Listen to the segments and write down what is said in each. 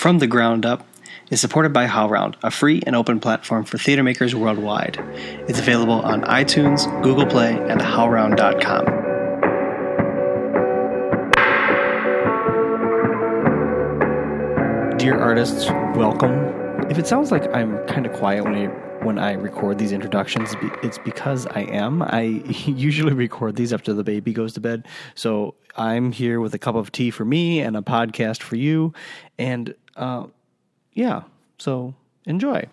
From the Ground Up is supported by HowlRound, a free and open platform for theater makers worldwide. It's available on iTunes, Google Play, and howlround.com. Dear artists, welcome. If it sounds like I'm kind of quiet when I when I record these introductions, it's because I am. I usually record these after the baby goes to bed. So I'm here with a cup of tea for me and a podcast for you. And uh, yeah, so enjoy.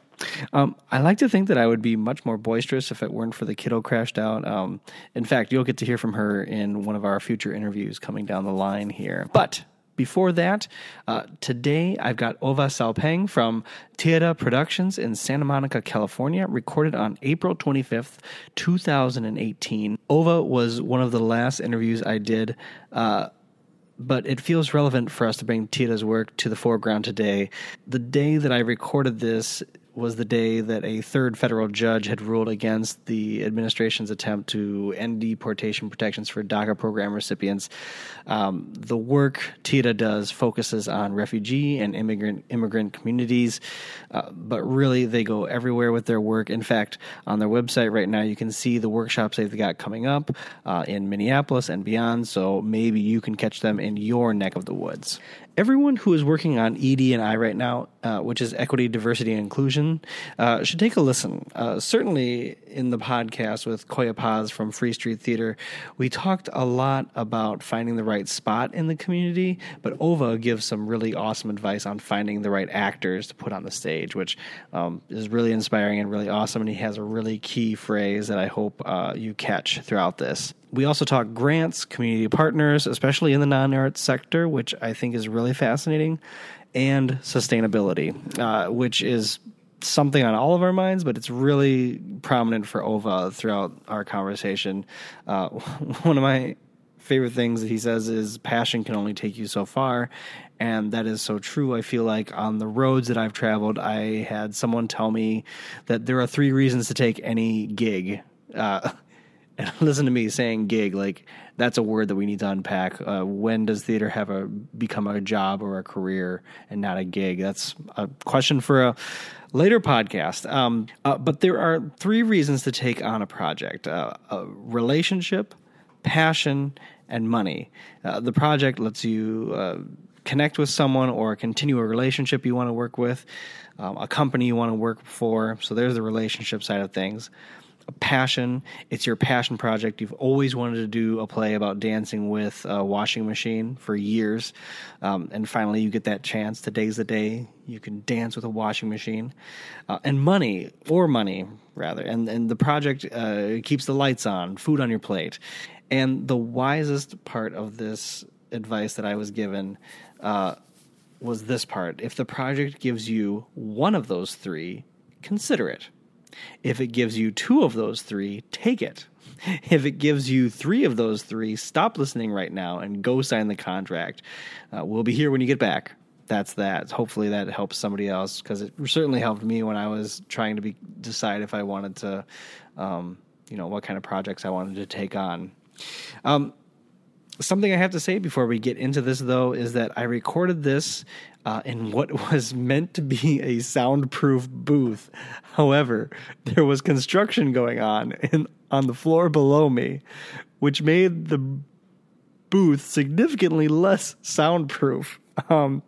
Um, I like to think that I would be much more boisterous if it weren't for the kiddo crashed out. Um, in fact, you'll get to hear from her in one of our future interviews coming down the line here. But before that, uh, today I've got Ova Saopeng from TeAda Productions in Santa Monica, California, recorded on April 25th, 2018. Ova was one of the last interviews I did. Uh, but it feels relevant for us to bring TeAda's work to the foreground today. The day that I recorded this was the day that a third federal judge had ruled against the administration's attempt to end deportation protections for DACA program recipients. Um, the work TeAda does focuses on refugee and immigrant immigrant communities, uh, but really they go everywhere with their work. In fact, on their website right now, you can see the workshops they've got coming up uh, in Minneapolis and beyond. So maybe you can catch them in your neck of the woods everyone who is working on ED and I right now, uh, which is equity, diversity, and inclusion, uh, should take a listen. Uh, certainly, in the podcast with Coya Paz from Free Street Theater, we talked a lot about finding the right spot in the community, but Ova gives some really awesome advice on finding the right actors to put on the stage, which um, is really inspiring and really awesome. And he has a really key phrase that I hope uh, you catch throughout this. We also talk grants, community partners, especially in the non art sector, which I think is really fascinating, and sustainability, uh, which is something on all of our minds, but it's really prominent for Ova throughout our conversation. Uh, one of my favorite things that he says is passion can only take you so far. And that is so true. I feel like on the roads that I've traveled, I had someone tell me that there are three reasons to take any gig. Uh, and listen to me saying gig like that's a word that we need to unpack. Uh, when does theater have a become a job or a career and not a gig? That's a question for a later podcast. Um, uh, but there are three reasons to take on a project uh, a relationship passion and money. Uh, the project lets you uh, connect with someone or continue a relationship you want to work with um, a company you want to work for. So there's the relationship side of things passion. It's your passion project. You've always wanted to do a play about dancing with a washing machine for years. Um, and finally, you get that chance. Today's the day you can dance with a washing machine. Uh, and money, or money, rather. And, and the project uh, keeps the lights on, food on your plate. And the wisest part of this advice that I was given uh, was this part. If the project gives you one of those three, consider it if it gives you two of those three, take it. If it gives you three of those three, stop listening right now and go sign the contract. Uh, we'll be here when you get back. That's that. Hopefully that helps somebody else because it certainly helped me when I was trying to be decide if I wanted to, um, you know, what kind of projects I wanted to take on. Um, something I have to say before we get into this, though, is that I recorded this uh, in what was meant to be a soundproof booth. However, there was construction going on in, on the floor below me, which made the booth significantly less soundproof. Um,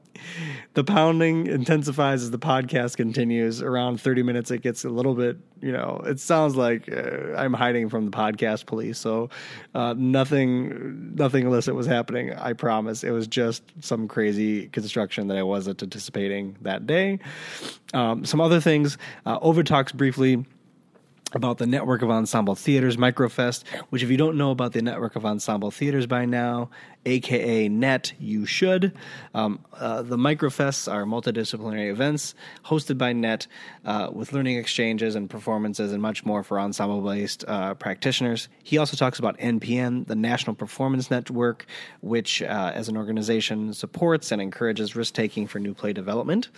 the pounding intensifies as the podcast continues. Around 30 minutes, it gets a little bit, you know, it sounds like uh, I'm hiding from the podcast police. So uh, nothing, nothing illicit was happening. I promise. It was just some crazy construction that I wasn't anticipating that day. Um, some other things. Uh, Ova talks briefly about the network of ensemble theaters microfest which if you don't know about the network of ensemble theaters by now aka net you should. Um, uh, the microfests are multidisciplinary events hosted by net uh, with learning exchanges and performances and much more for ensemble based uh, practitioners. He also talks about npn the national performance network which uh, as an organization supports and encourages risk taking for new play development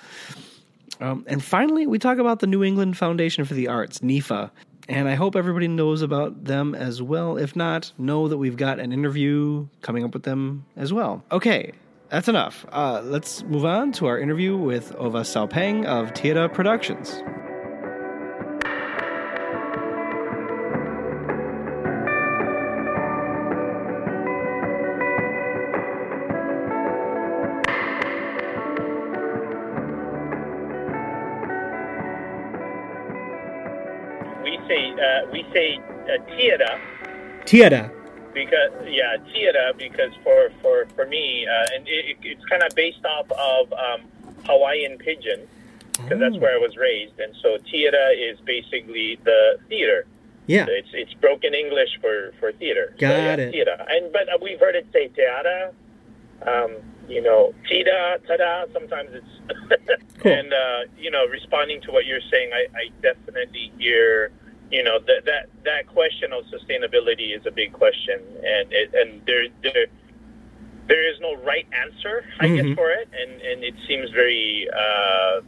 um, and finally, we talk about the New England Foundation for the Arts, NEFA. And I hope everybody knows about them as well. If not, know that we've got an interview coming up with them as well. Okay, that's enough. Uh, let's move on to our interview with Ova Saopeng of TeAda Productions. Say uh, TeAda TeAda. because yeah TeAda because for for for me uh, and it, it's kind of based off of um, Hawaiian pidgin because that's where I was raised and so TeAda is basically the theater. Yeah. It's it's broken English for for theater. Got yeah, it. Theater. And but uh, we've heard it say teata. Um, you know, tida, tada. Sometimes it's Cool. and uh, you know, responding to what you're saying, I, I definitely hear. You know that that that question of sustainability is a big question, and it, and there there there is no right answer, I Mhm. guess, for it, and and it seems very uh,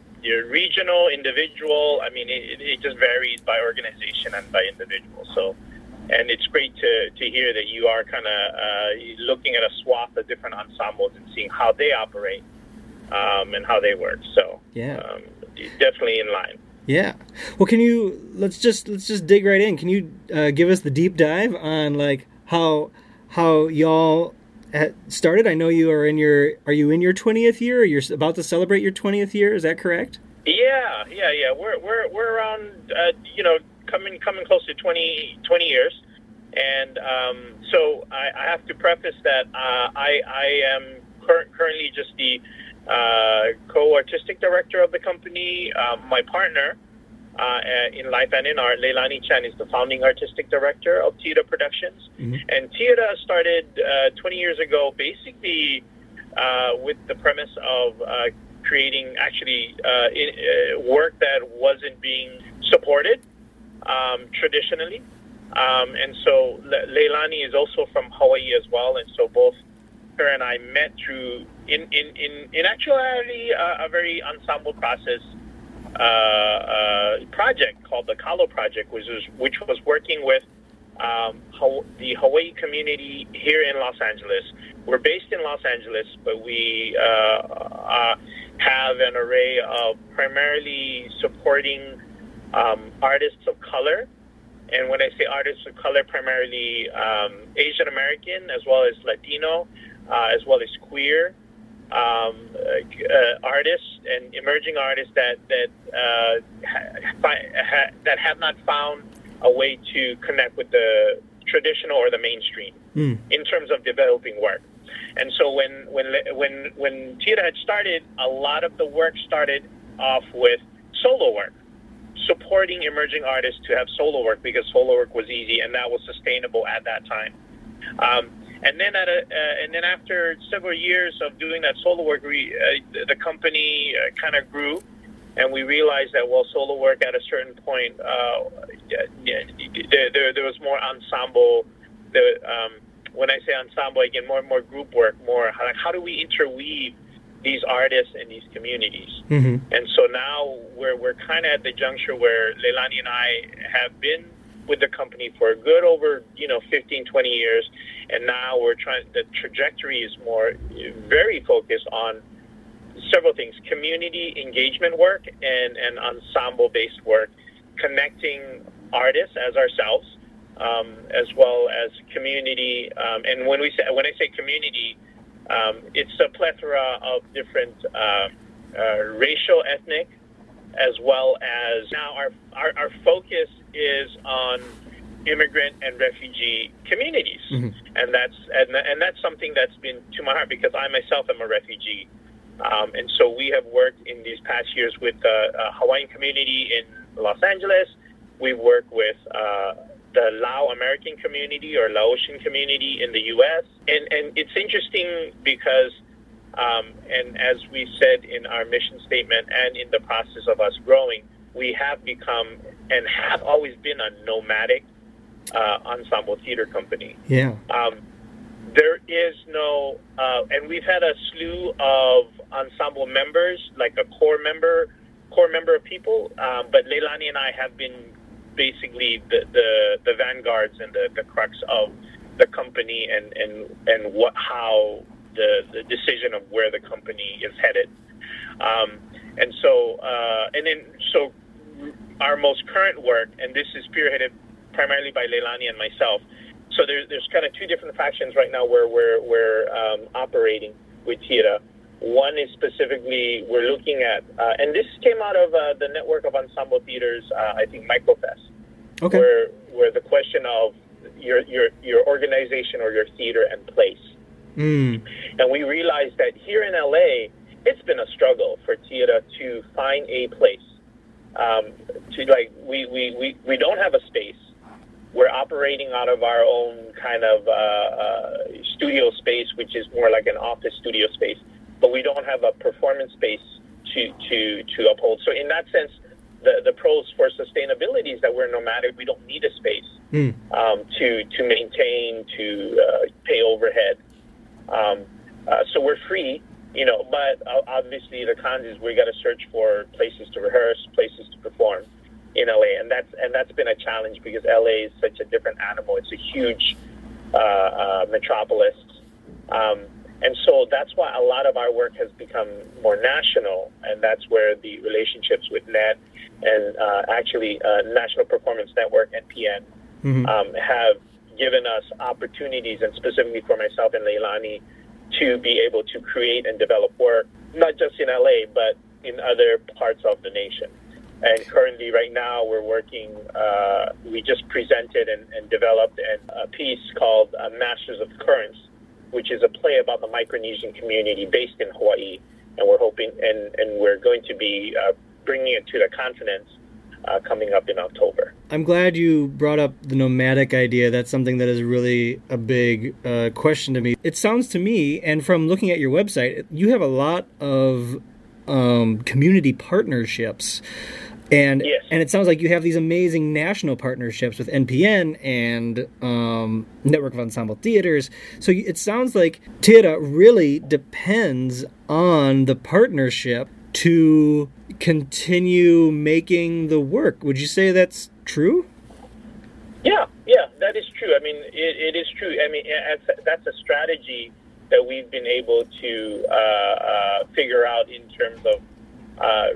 regional, individual. I mean, it, it just varies by organization and by individual. So, and it's great to to hear that you are kind of uh, looking at a swath of different ensembles and seeing how they operate um, and how they work. So, Yeah. um, definitely in line. Yeah. Well, can you let's just let's just dig right in. Can you uh, give us the deep dive on like how how y'all started? I know you are in your are you in your twentieth year? Or you're about to celebrate your twentieth year. Is that correct? Yeah, yeah, yeah. We're we're we're around uh, you know coming coming close to 20, 20 years, and um, so I, I have to preface that uh, I I am cur- currently just the uh, co-artistic director of the company. Um, my partner uh, uh, in life and in art, Leilani Chan, is the founding artistic director of TeAda Productions, Mhm. and TeAda started uh, 20 years ago, basically uh, with the premise of uh, creating actually uh, in, uh, work that wasn't being supported um, traditionally. Um, and so Le- Leilani is also from Hawaii as well, and so both and I met through in in in, in actuality uh, a very ensemble process uh, uh, project called the Kalo Project, which was which was working with um, the Hawaii community here in Los Angeles. We're based in Los Angeles, but we uh, uh, have an array of primarily supporting um, artists of color. And when I say artists of color, primarily um, Asian American as well as Latino, uh, as well as queer um, uh, artists and emerging artists that that uh, ha, fi- ha, that have not found a way to connect with the traditional or the mainstream Mm. in terms of developing work. And so when when when when TeAda had started, a lot of the work started off with solo work, supporting emerging artists to have solo work because solo work was easy and that was sustainable at that time. Um, and then at a, uh, and then after several years of doing that solo work, we, uh, the company uh, kind of grew, and we realized that well, solo work at a certain point, uh, there, there, there was more ensemble. The um, when I say ensemble, again, more and more group work, more how, like how do we interweave these artists and these communities? Mm-hmm. And so now we're, we're kind of at the juncture where Leilani and I have been with the company for a good over, you know, 15, 20 years. And now we're trying, the trajectory is more very focused on several things, community engagement work and, and ensemble based work, connecting artists as ourselves, um, as well as community. Um, and when we say, when I say community, um, it's a plethora of different, uh, uh, racial, ethnic, as well as now our, our, our focus is on immigrant and refugee communities, Mhm. and that's and, and that's something that's been to my heart because I myself am a refugee, um, and so we have worked in these past years with the uh, Hawaiian community in Los Angeles. We work with uh, the Lao American community or Laotian community in the U.S. and and it's interesting because um, and as we said in our mission statement and in the process of us growing, we have become and have always been a nomadic uh, ensemble theater company. Yeah. Um, there is no, uh, and we've had a slew of ensemble members, like a core member, core member of people. Um, but Leilani and I have been basically the, the, the vanguards and the, the crux of the company and, and, and what how the, the decision of where the company is headed. Um, and so, uh, and then, so our most current work, and this is spearheaded primarily by Leilani and myself. So there, there's kind of two different factions right now where we're, we're um, operating with TeAda. One is specifically we're looking at, uh, and this came out of uh, the network of ensemble theaters, uh, I think Microfest, okay. where where the question of your your your organization or your theater and place, mm. And we realized that here in LA, it's been a struggle for TeAda to find a place. Um, to like we, we, we, we don't have a space. We're operating out of our own kind of uh, uh, studio space, which is more like an office studio space but we don't have a performance space to, to, to uphold. So in that sense, the, the pros for sustainability is that we're nomadic. We don't need a space mm. um, to, to maintain, to uh, pay overhead. Um, uh, so we're free, you know, but obviously the cons is we got to search for places to rehearse, places to perform in LA. And that's, and that's been a challenge because LA is such a different animal. It's a huge uh, uh metropolis. Um, and so that's why a lot of our work has become more national, and that's where the relationships with NET and uh, actually uh, National Performance Network, NPN, mm-hmm. um, have given us opportunities, and specifically for myself and Leilani, to be able to create and develop work, not just in LA, but in other parts of the nation. And currently, right now, we're working, uh, we just presented and, and developed a piece called uh, Masters of Currents which is a play about the Micronesian community based in Hawaii, and we're hoping and and we're going to be uh, bringing it to the continent uh, coming up in October. I'm glad you brought up the nomadic idea. That's something that is really a big uh, question to me. It sounds to me, and from looking at your website, you have a lot of um, community partnerships. And yes. and it sounds like you have these amazing national partnerships with NPN and um, Network of Ensemble Theaters. So it sounds like TeAda really depends on the partnership to continue making the work. Would you say that's true? Yeah, yeah, that is true. I mean, it, it is true. I mean, that's a strategy that we've been able to uh, uh, figure out in terms of. Uh,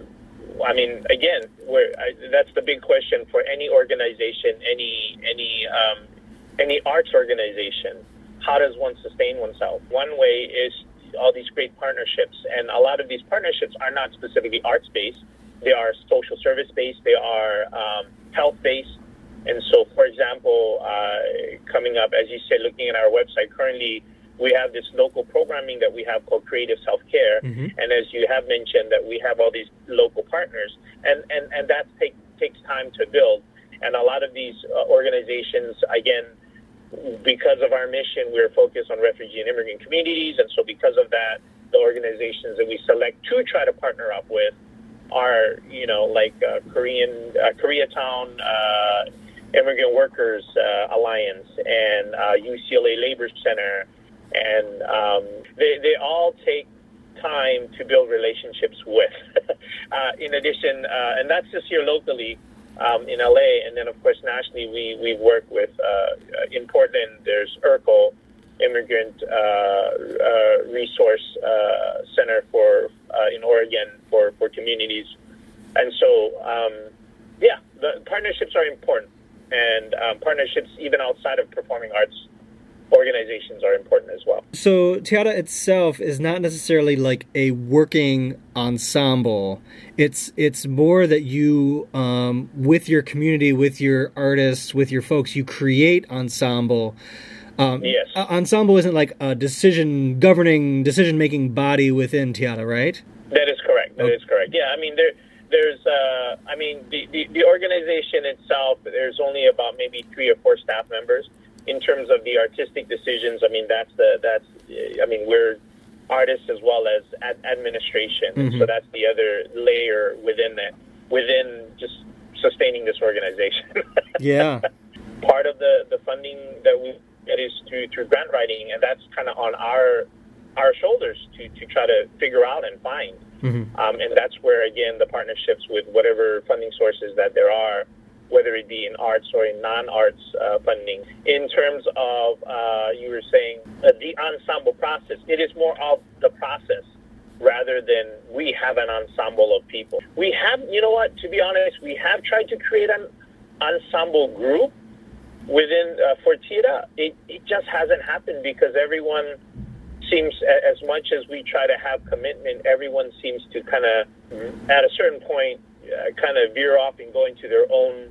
I mean, again, I, that's the big question for any organization, any any um, any arts organization. How does one sustain oneself? One way is all these great partnerships, and a lot of these partnerships are not specifically arts based. They are social service based. They are um, health based. And so, for example, uh, coming up, as you said, looking at our website, currently we have this local programming that we have called Creative Self Care, mm-hmm. and as you have mentioned, that we have all these local partners, and and and that take, takes time to build. And a lot of these uh, organizations, again, because of our mission, we're focused on refugee and immigrant communities, and so because of that, the organizations that we select to try to partner up with are, you know, like uh, Korean uh, Koreatown. Uh, Immigrant Workers uh, Alliance and UCLA uh, Labor Center and um, they they all take time to build relationships with. uh, in addition, and that's just here locally um, in LA, and then of course nationally, we we work with uh, in Portland. There's IRCO, Immigrant uh, uh, Resource uh, Center for in Oregon for for communities, and so um, yeah, the partnerships are important, and um, partnerships even outside of performing arts organizations are important as well. So TeAda itself is not necessarily like a working ensemble. It's it's more that you um, with your community, with your artists, with your folks, you create ensemble. Um, yes. Ensemble isn't like a decision governing decision making body within TeAda, right? That is correct. That okay. is correct. Yeah, I mean there there's uh, I mean the, the, the organization itself. There's only about maybe three or four staff members in terms of the artistic decisions, I mean that's the that's I mean we're artists as well as ad- administration, mm-hmm. so that's the other layer within that within just sustaining this organization. yeah, part of the the funding that we get is through through grant writing, and that's kind of on our our shoulders to to try to figure out and find. Mm-hmm. Um, and that's where again the partnerships with whatever funding sources that there are whether it be in arts or in non-arts uh, funding. In terms of, uh, you were saying uh, the ensemble process, it is more of the process rather than we have an ensemble of people. We have, you know what, to be honest, we have tried to create an ensemble group within uh, Fortita. It, it just hasn't happened because everyone seems, as much as we try to have commitment, everyone seems to kind of, at a certain point, uh, kind of veer off and go into their own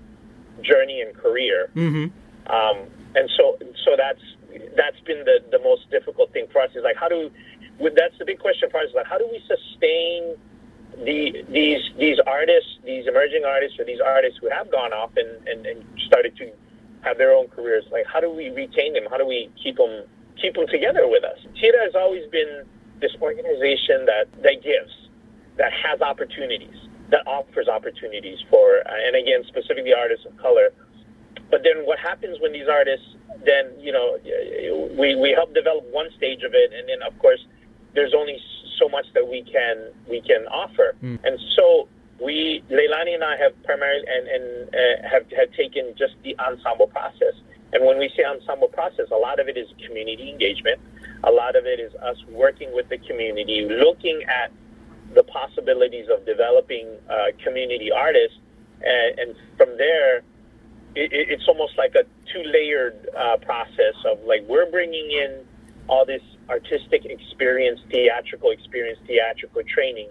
journey and career. Mm-hmm. Um, and so, so that's that's been the, the most difficult thing for us. Is like, how do that's the big question for us. Is like, how do we sustain the these these artists, these emerging artists, or these artists who have gone off and, and, and started to have their own careers? Like, how do we retain them? How do we keep them keep them together with us? TeAda has always been this organization that that gives, that has opportunities that offers opportunities for, uh, and again, specifically artists of color. But then what happens when these artists, then, you know, we, we help develop one stage of it, and then, of course, there's only so much that we can we can offer. Mm. And so we, Leilani and I have primarily, and, and uh, have, have taken just the ensemble process. And when we say ensemble process, a lot of it is community engagement. A lot of it is us working with the community, looking at the possibilities of developing uh, community artists, and, and from there, it, it's almost like a two-layered uh, process of like we're bringing in all this artistic experience, theatrical experience, theatrical training,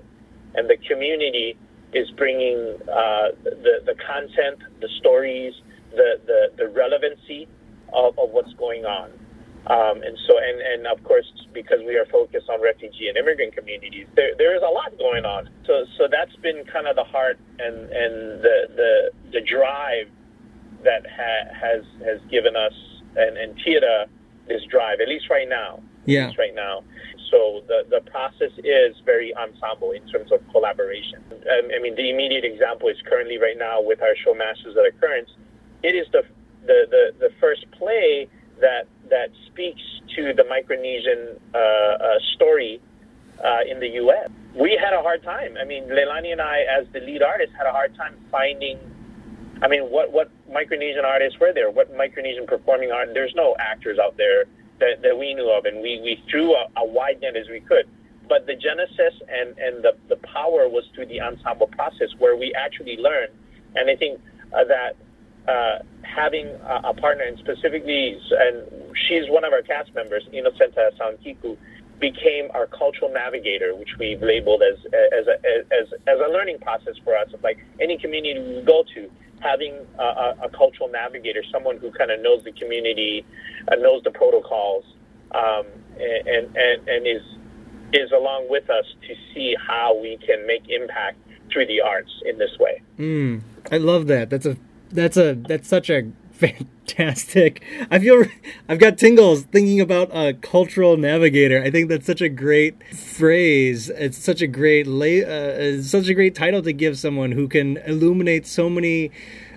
and the community is bringing uh, the the content, the stories, the the, the relevancy of, of what's going on. Um, and so, and, and of course, because we are focused on refugee and immigrant communities, there, there is a lot going on. So, so that's been kind of the heart and, and the, the, the drive that ha- has, has given us and, and TeAda this drive, at least right now. Yeah. right now. So the, the process is very ensemble in terms of collaboration. I mean, the immediate example is currently right now with our show Masters of the Currents. It is the, the, the, the first play that that speaks to the Micronesian uh, uh, story uh, in the U.S. We had a hard time. I mean, Leilani and I, as the lead artist, had a hard time finding. I mean, what what Micronesian artists were there? What Micronesian performing art? There's no actors out there that, that we knew of, and we, we threw a, a wide net as we could. But the genesis and, and the, the power was through the ensemble process where we actually learned. And I think uh, that uh, having a, a, partner, and specifically, and she's one of our cast members, Innocenta Sankiku, became our cultural navigator, which we've labeled as as a, as, as a learning process for us. Of like any community we go to, having a, a, a cultural navigator, someone who kind of knows the community, uh, knows the protocols, um, and, and and is is along with us to see how we can make impact through the arts in this way. Mm, I love that. That's a that's a that's such a fantastic. I feel I've got tingles thinking about a cultural navigator. I think that's such a great phrase. It's such a great lay, uh, such a great title to give someone who can illuminate so many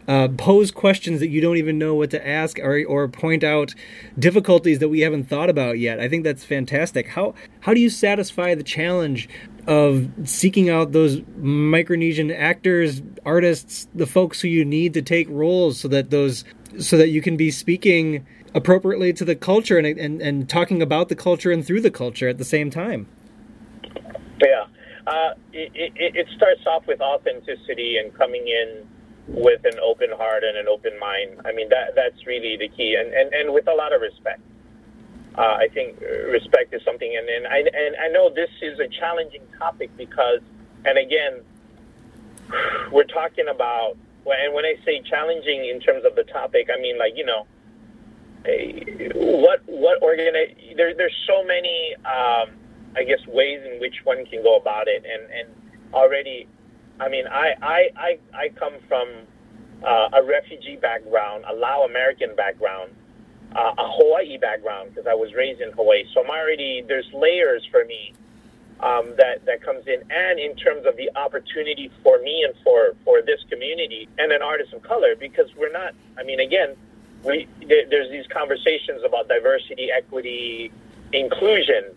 uh, pose questions that you don't even know what to ask or, or point out difficulties that we haven't thought about yet. I think that's fantastic. How how do you satisfy the challenge of seeking out those Micronesian actors, artists, the folks who you need to take roles so that those so that you can be speaking appropriately to the culture and and, and talking about the culture and through the culture at the same time. Yeah, uh, it, it, it starts off with authenticity and coming in with an open heart and an open mind. I mean, that that's really the key, and, and, and with a lot of respect. Uh, I think respect is something, and, and I and I know this is a challenging topic because, and again, we're talking about, and when I say challenging in terms of the topic, I mean like you know, what what organize? There, there's so many, um, I guess, ways in which one can go about it, and and already I mean, I I I, I come from uh, a refugee background, a Lao American background, uh, a Hawaii background because I was raised in Hawaii. So I'm already there's layers for me um, that that comes in, and in terms of the opportunity for me and for for this community and an artist of color because we're not. I mean, again, we there's these conversations about diversity, equity, inclusion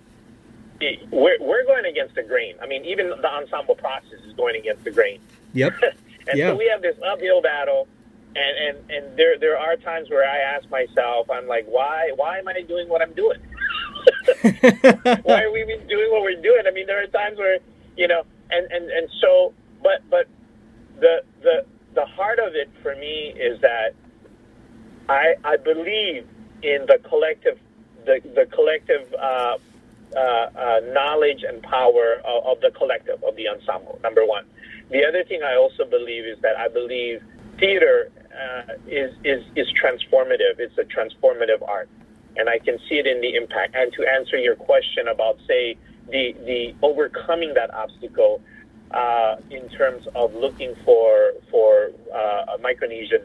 we're, we're going against the grain. I mean, even the ensemble process is going against the grain. Yep. and yeah. so we have this uphill battle and and and there there are times where I ask myself, I'm like, why why am I doing what I'm doing? why are we doing what we're doing? I mean, there are times where you know, and and and so, but but the the the heart of it for me is that I I believe in the collective the the collective. Uh, uh, uh, knowledge and power of, of the collective of the ensemble. Number one. The other thing I also believe is that I believe theater uh, is, is, is transformative. It's a transformative art. And I can see it in the impact. And to answer your question about, say, the, the overcoming that obstacle uh, in terms of looking for, for uh, Micronesian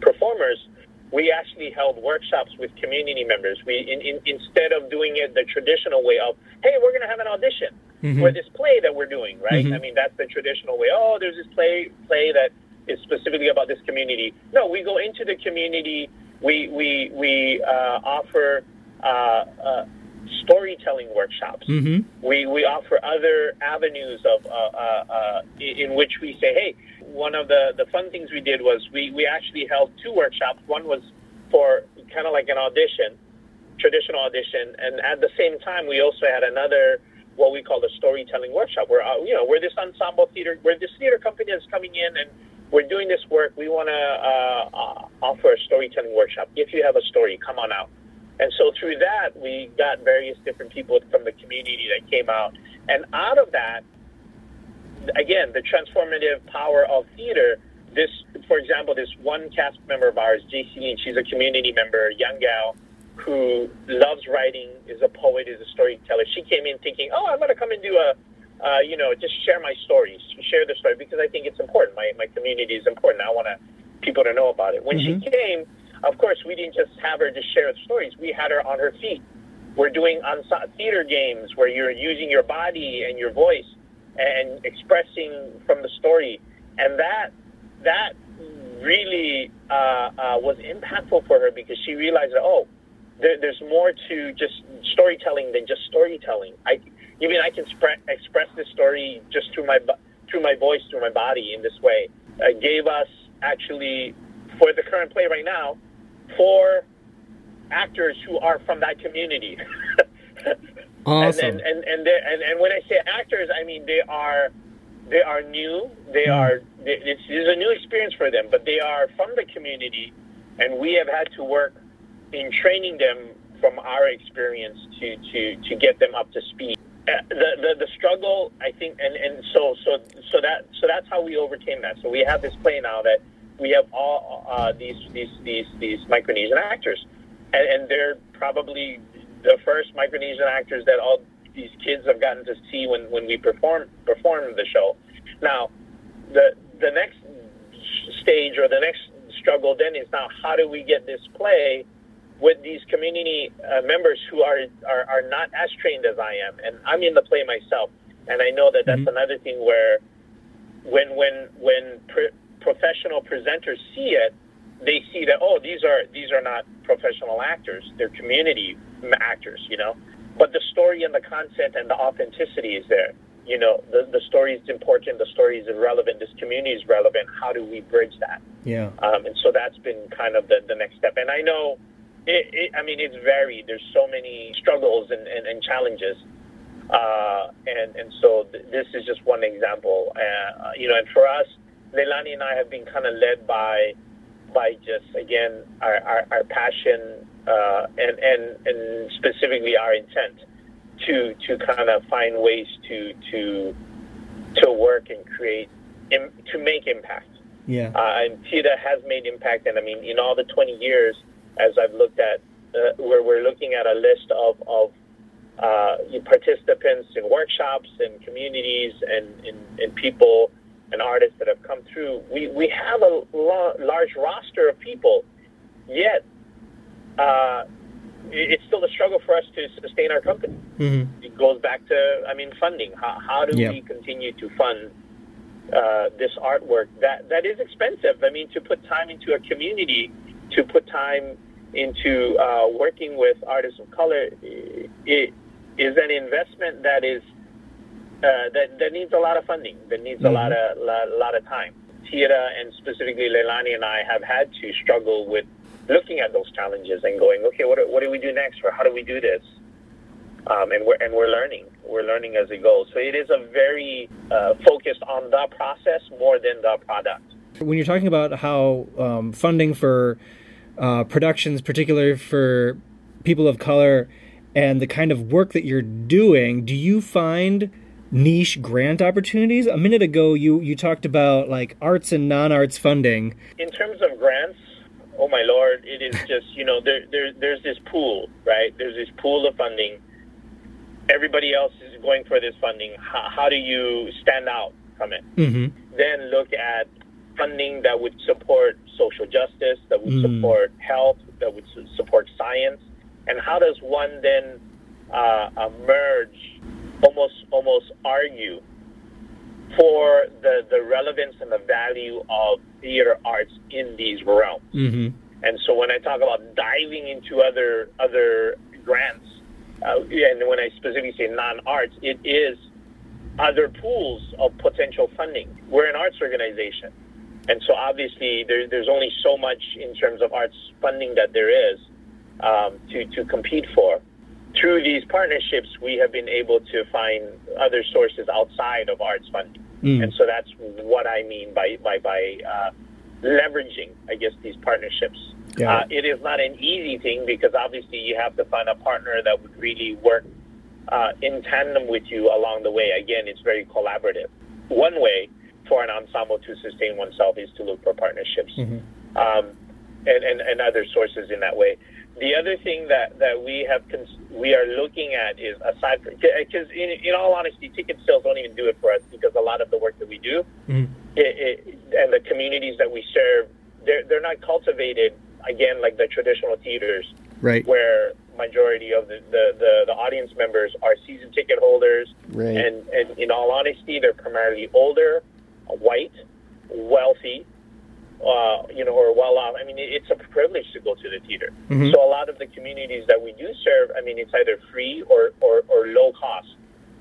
performers, we actually held workshops with community members. We, in, in, instead of doing it the traditional way of, hey, we're going to have an audition mm-hmm. for this play that we're doing, right? Mm-hmm. I mean, that's the traditional way. Oh, there's this play play that is specifically about this community. No, we go into the community. We we we uh, offer uh, uh, storytelling workshops. Mm-hmm. We we offer other avenues of uh, uh, uh, in which we say, hey, one of the the fun things we did was we we actually held two workshops. One was for kind of like an audition, traditional audition, and at the same time we also had another what we call the storytelling workshop, where you know we're this ensemble theater, we're this theater company is coming in and we're doing this work. We want to uh, uh, offer a storytelling workshop. If you have a story, come on out. And so through that, we got various different people from the community that came out. And out of that, again, the transformative power of theater. This, for example, this one cast member of ours, JC, she's a community member, young gal, who loves writing, is a poet, is a storyteller. She came in thinking, oh, I'm going to come and do a uh, you know, just share my stories, share the story because I think it's important. My, my community is important. I want to, people to know about it. When mm-hmm. she came, of course, we didn't just have her just share the stories. We had her on her feet. We're doing on theater games where you're using your body and your voice and expressing from the story, and that that really uh, uh, was impactful for her because she realized that oh, there, there's more to just storytelling than just storytelling. I even I can spre- express this story just through my through my voice, through my body in this way. Uh, gave us actually for the current play right now four actors who are from that community. awesome. And and and, and, and when I say actors, I mean they are they are new. They mm. are they, it's, it's a new experience for them, but they are from the community, and we have had to work in training them from our experience to to to get them up to speed. Uh, the, the the struggle, I think, and, and so so so that so that's how we overcame that. So we have this play now that we have all uh, these these these these Micronesian actors, and, and they're probably the first Micronesian actors that all these kids have gotten to see when, when we perform perform the show. Now, the the next stage or the next struggle then is now how do we get this play with these community uh, members who are, are, are not as trained as I am, and I'm in the play myself, and I know that that's mm-hmm. another thing where when when when pre- professional presenters see it, they see that oh these are these are not professional actors, they're community actors, you know. But the story and the content and the authenticity is there. You know, the, the story is important, the story is relevant, this community is relevant. How do we bridge that? Yeah. Um, and so that's been kind of the, the next step. And I know it, it, I mean, it's varied. There's so many struggles and, and, and challenges. Uh, and, and so th- this is just one example. Uh, you know, and for us, Leilani and I have been kind of led by, by just, again, our, our, our passion uh, and, and, and specifically our intent to, to kind of find ways to, to, to work and create, Im- to make impact. Yeah. Uh, and TeAda has made impact. And I mean, in all the 20 years, as I've looked at, uh, where we're looking at a list of, of uh, participants in workshops and communities and, and, and, people and artists that have come through. We, we have a la- large roster of people, yet uh, it's still a struggle for us to sustain our company. Mm-hmm. It goes back to, I mean, funding. How, how do we continue to fund uh, this artwork that that is expensive? I mean, to put time into a community to put time into uh, working with artists of color it is an investment that is uh, that, that needs a lot of funding, that needs mm-hmm. a lot of lot, lot of time. TeAda and specifically Leilani and I have had to struggle with looking at those challenges and going, okay, what, what do we do next, or how do we do this? Um, and we're and we're learning. We're learning as we go. So it is a very uh, focused on the process more than the product. When you're talking about how um, funding for uh, productions, particularly for people of color, and the kind of work that you're doing, do you find niche grant opportunities? A minute ago, you you talked about like arts and non-arts funding. In terms of grants, oh my lord, it is just you know there, there there's this pool, right? There's this pool of funding everybody else is going for this funding. How, how do you stand out from it? Mm-hmm. Then look at funding that would support social justice, that would mm. support health, that would support science, and how does one then uh, merge, almost almost argue for the the relevance and the value of theater arts in these realms? Mm-hmm. And so when I talk about diving into other other grants uh, and when I specifically say non-arts, it is other pools of potential funding. We're an arts organization, and so obviously there, there's only so much in terms of arts funding that there is um, to to compete for. Through these partnerships, we have been able to find other sources outside of arts funding, mm. and so that's what I mean by by by uh, leveraging, I guess, these partnerships. Yeah. Uh, it is not an easy thing because obviously you have to find a partner that would really work uh, in tandem with you along the way. Again, it's very collaborative. One way for an ensemble to sustain oneself is to look for partnerships mm-hmm. um, and, and, and other sources in that way. The other thing that, that we have cons- we are looking at is aside from because in, in all honesty, ticket sales don't even do it for us because a lot of the work that we do mm-hmm. it, it, and the communities that we serve, they're they're not cultivated again like the traditional theaters, right? Where majority of the, the, the, the audience members are season ticket holders, right. and and in all honesty, they're primarily older, white, wealthy, uh, you know, or well off. I mean, it's a privilege to go to the theater. Mm-hmm. So a lot of the communities that we do serve, I mean, it's either free or, or, or low cost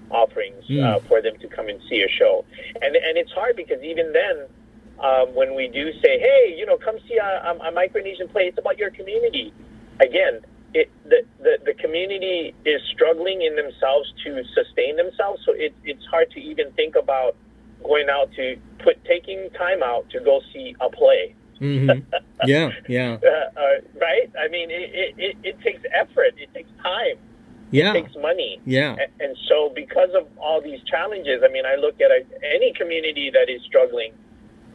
offerings mm. uh, for them to come and see a show. And and it's hard because even then, um, when we do say, hey, you know, come see a, a Micronesian play, it's about your community. Again, it, the, the, the community is struggling in themselves to sustain themselves, so it, it's hard to even think about going out to put taking time out to go see a play. Mm-hmm. Yeah, yeah. uh, uh, right? I mean, it, it, it, takes effort, it takes time, yeah. it takes money. Yeah. And, and so, because of all these challenges, I mean, I look at a, any community that is struggling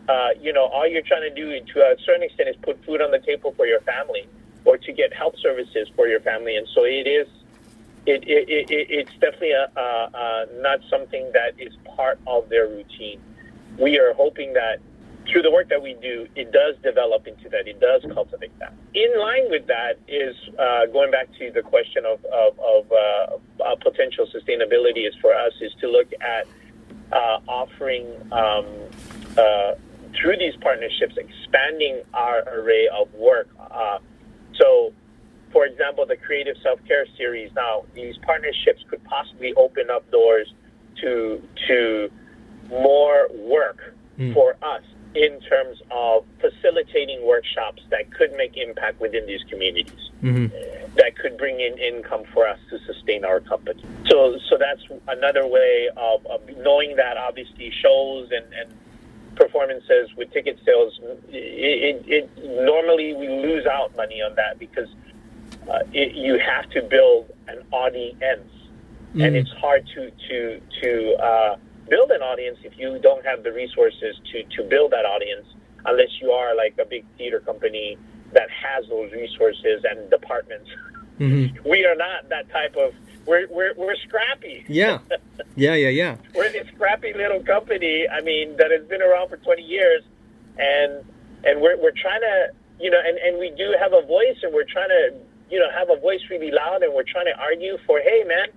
uh, you know, all you're trying to do to a certain extent is put food on the table for your family or to get health services for your family. And so it is, it, it, it it's definitely a, a, a not something that is part of their routine. We are hoping that through the work that we do, it does develop into that. It does cultivate that. In line with that is uh, going back to the question of, of, of uh, potential sustainability is for us is to look at uh, offering um, uh, through these partnerships, expanding our array of work. Uh, so, for example, the Creative Self Care series. Now, these partnerships could possibly open up doors to to more work mm. for us in terms of facilitating workshops that could make impact within these communities mm-hmm. that could bring in income for us to sustain our company so so that's another way of, of knowing that obviously shows and, and performances with ticket sales, it, it, it normally we lose out money on that because uh, it, you have to build an audience, mm-hmm. and it's hard to to to uh, build an audience if you don't have the resources to to build that audience, unless you are like a big theater company that has those resources and departments. Mm-hmm. We are not that type of we're we're, we're scrappy. Yeah, yeah, yeah, yeah. we're this scrappy little company. I mean, that has been around for 20 years, and and we're we're trying to you know, and and we do have a voice, and we're trying to you know have a voice really loud, and we're trying to argue for, hey, man,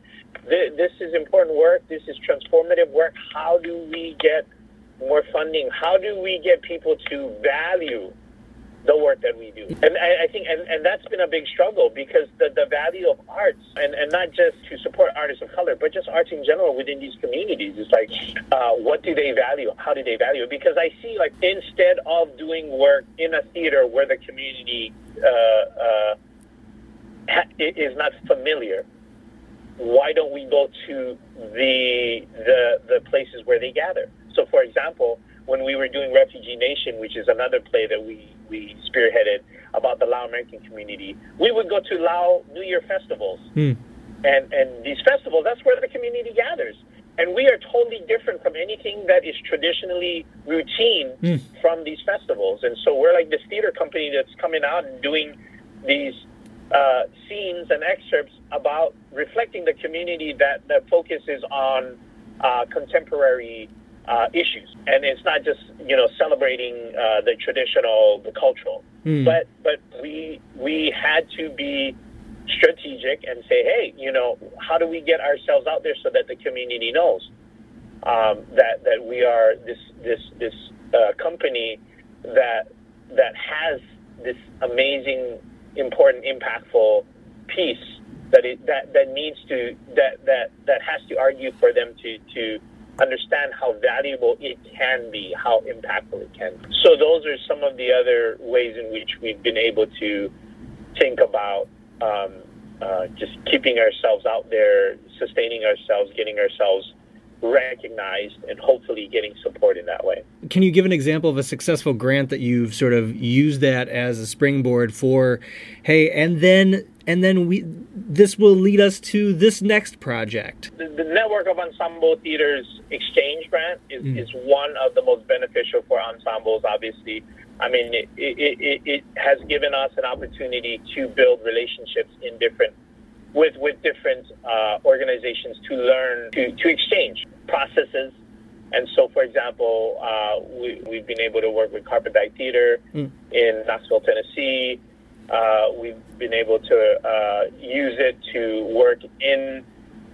th- this is important work. This is transformative work. How do we get more funding? How do we get people to value the work that we do. And I, I think, and, and that's been a big struggle because the, the value of arts, and, and not just to support artists of color, but just arts in general within these communities, is like, uh, what do they value? How do they value it? Because I see, like, instead of doing work in a theater where the community uh, uh, is not familiar, why don't we go to the the the places where they gather? So, for example, when we were doing Refugee Nation, which is another play that we we spearheaded about the Lao American community, we would go to Lao New Year festivals, Hmm. and and these festivals that's where the community gathers. And we are totally different from anything that is traditionally routine Mm. from these festivals. And so we're like this theater company that's coming out and doing these uh, scenes and excerpts about reflecting the community that, that focuses on uh, contemporary uh, issues. And it's not just, you know, celebrating uh, the traditional, the cultural. Mm. But but we we had to be strategic and say, hey, you know, how do we get ourselves out there so that the community knows um, that that we are this this this uh, company that that has this amazing, important, impactful piece that it, that that needs to that that that has to argue for them to to understand how valuable it can be, how impactful it can. be. So those are some of the other ways in which we've been able to think about um, uh, just keeping ourselves out there, sustaining ourselves, getting ourselves recognized, and hopefully getting support in that way. Can you give an example of a successful grant that you've sort of used that as a springboard for, hey, and then and then we this will lead us to this next project. The, the network of ensemble theaters exchange grant is, Mm. is one of the most beneficial for ensembles. Obviously, I mean it, it, it, it has given us an opportunity to build relationships in different with with different uh, organizations to learn to, to exchange processes. And so, for example, uh, we, we've been able to work with Carpetbag Theater Mm. in Knoxville, Tennessee. Uh, we've been able to uh, use it to work in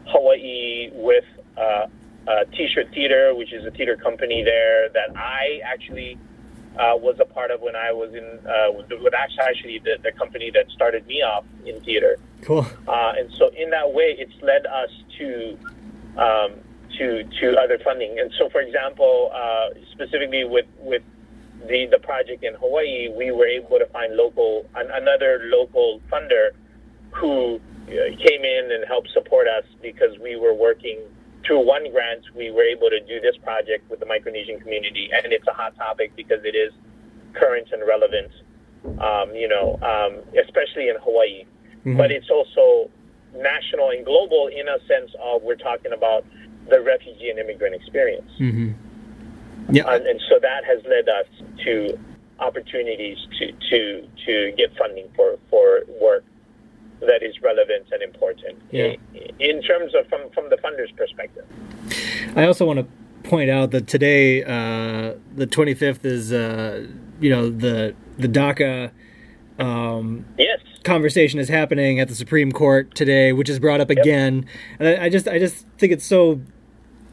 Hawaii with uh, uh, T-shirt Theater, which is a theater company there that I actually uh, was a part of when I was in uh, with, with actually, actually the, the company that started me off in theater. Cool. Uh, and so in that way, it's led us to um, to to other funding. And so, for example, uh, specifically with with the the project in Hawaii, we were able to find local an, another local funder who uh, came in and helped support us because we were working through one grant. We were able to do this project with the Micronesian community, and it's a hot topic because it is current and relevant. Um, you know, um, especially in Hawaii but it's also national and global in a sense of we're talking about the refugee and immigrant experience. hmm Yeah. And, and so that has led us to opportunities to, to, to get funding for, for work that is relevant and important Yeah. in, in terms of from, from the funder's perspective. I also want to point out that today, uh, the 25th, is uh, you know the the DACA um, Yes. conversation is happening at the Supreme Court today, which is brought up again, and I, I just I just think it's so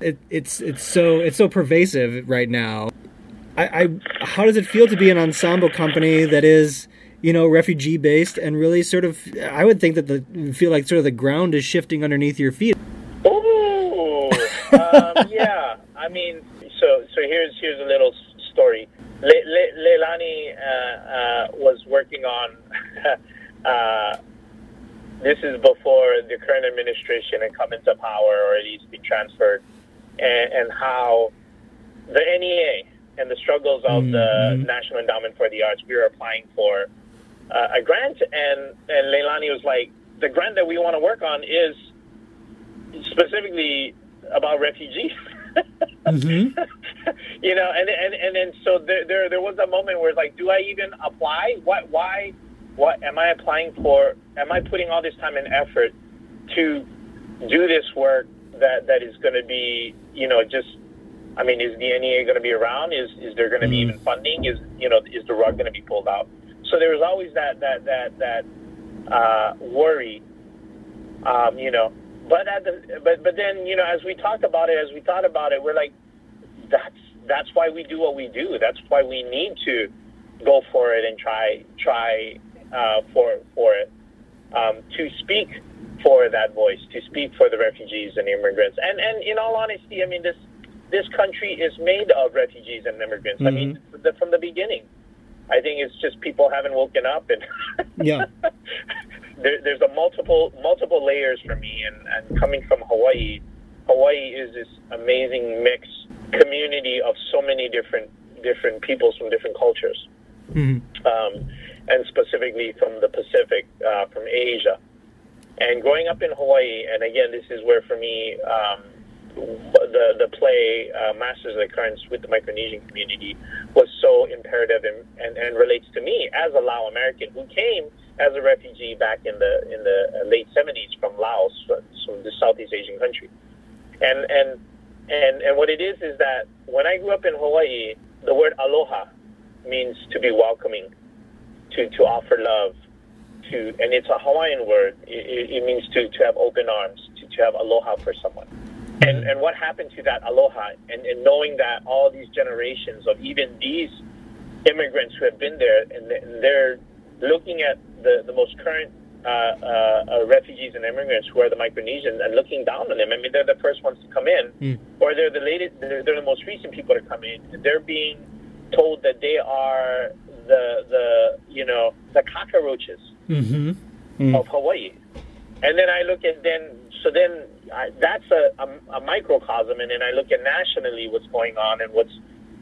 it, it's it's so it's so pervasive right now. I, I how does it feel to be an ensemble company that is you know refugee based and really sort of I would think that the feel like sort of the ground is shifting underneath your feet. Ooh, um, yeah. I mean, so so here's here's a little story. Le, Le, Leilani uh, uh, was working on. uh, this is before the current administration had come into power, or at least been transferred, and, and how the NEA and the struggles of the Mhm. National Endowment for the Arts. We were applying for uh, a grant, and and Leilani was like, the grant that we want to work on is specifically about refugees. Mhm. you know, and and and then so there, there there was a moment where it's like, do I even apply? What why what am I applying for? Am I putting all this time and effort to do this work that that is going to be you know just I mean, is the NEA going to be around? Is is there going to be Mhm. even funding? Is you know is the rug going to be pulled out? So there was always that that that that uh, worry, um, you know. But at the but but then you know as we talked about it, as we thought about it, we're like, that's that's why we do what we do. That's why we need to go for it and try try uh, for for it. Um, to speak for that voice, to speak for the refugees and immigrants, and and in all honesty, I mean this this country is made of refugees and immigrants. Mm-hmm. I mean, the, from the beginning. I think it's just people haven't woken up, and yeah, there, there's a multiple multiple layers for me. And, and coming from Hawaii, Hawaii is this amazing mix community of so many different different peoples from different cultures, mm-hmm. um, and specifically from the Pacific, uh, from Asia. And growing up in Hawaii, and again, this is where for me. Um, the the play uh, Masters of the Currents with the Micronesian community was so imperative and, and, and relates to me as a Lao American who came as a refugee back in the in the late 70s from Laos, from the Southeast Asian country, and and and and what it is is that when I grew up in Hawaii, the word aloha means to be welcoming, to to offer love, to and it's a Hawaiian word. It, it means to to have open arms, to to have aloha for someone. And, and what happened to that aloha and, and knowing that all these generations of even these immigrants who have been there and they're looking at the, the most current uh, uh, uh, refugees and immigrants who are the Micronesians and looking down on them. I mean, they're the first ones to come in, mm. or they're the latest, they're, they're the most recent people to come in. They're being told that they are the the you know the cockroaches mm-hmm. mm. of Hawaii. And then I look at then so then I, that's a, a, a, microcosm, and then I look at nationally what's going on and what's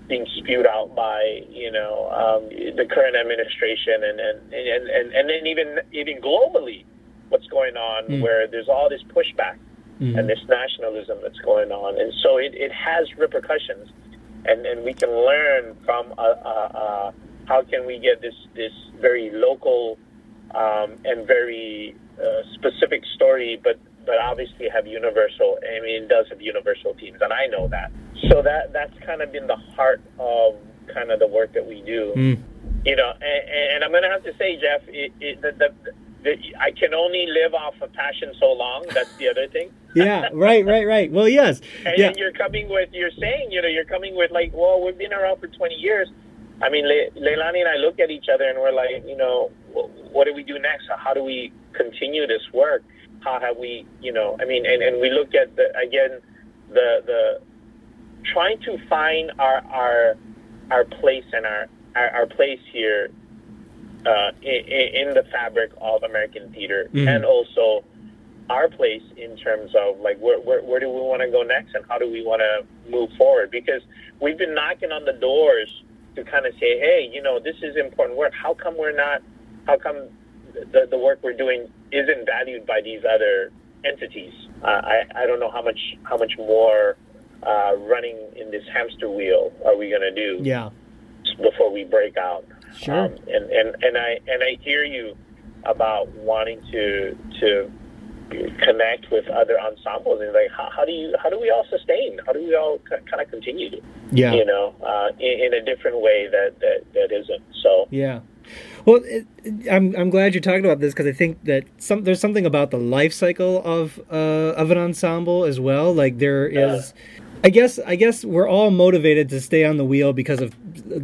being spewed out by you know um, the current administration, and and, and and and then even even globally, what's going on mm. where there's all this pushback mm. and this nationalism that's going on, and so it, it has repercussions, and and we can learn from uh, uh, uh, how can we get this this very local um, and very uh, specific story, but but obviously have universal. I mean, it does have universal themes, and I know that. So that that's kind of been the heart of kind of the work that we do. Mm. You know, and, and, I'm going to have to say, Jeff, it, it, the, the, the, I can only live off of passion so long. That's the other thing. yeah, right, right, right. Well, yes. and yeah. you're coming with, you're saying, you know, you're coming with like, well, we've been around for 20 years. I mean, Le- Leilani and I look at each other and we're like, you know, what do we do next? How do we continue this work? how have we, you know, I mean, and, and we look at the again, the the trying to find our our our place and our our, our place here uh, in, in, the fabric of American theater, mm-hmm. and also our place in terms of like where where, where do we want to go next, and how do we want to move forward? Because we've been knocking on the doors to kind of say, hey, you know, this is important work. How come we're not? How come the, the work we're doing isn't valued by these other entities. Uh, I, I don't know how much how much more uh, running in this hamster wheel are we going to do? Yeah. Before we break out. Sure. Um, and, and and I and I hear you about wanting to to connect with other ensembles and like how, how do you how do we all sustain how do we all kind of continue yeah you know uh, in, in, a different way that, that that isn't so yeah well, it, I'm I'm glad you're talking about this because I think that some there's something about the life cycle of uh, of an ensemble as well. Like there is, I guess I guess we're all motivated to stay on the wheel because of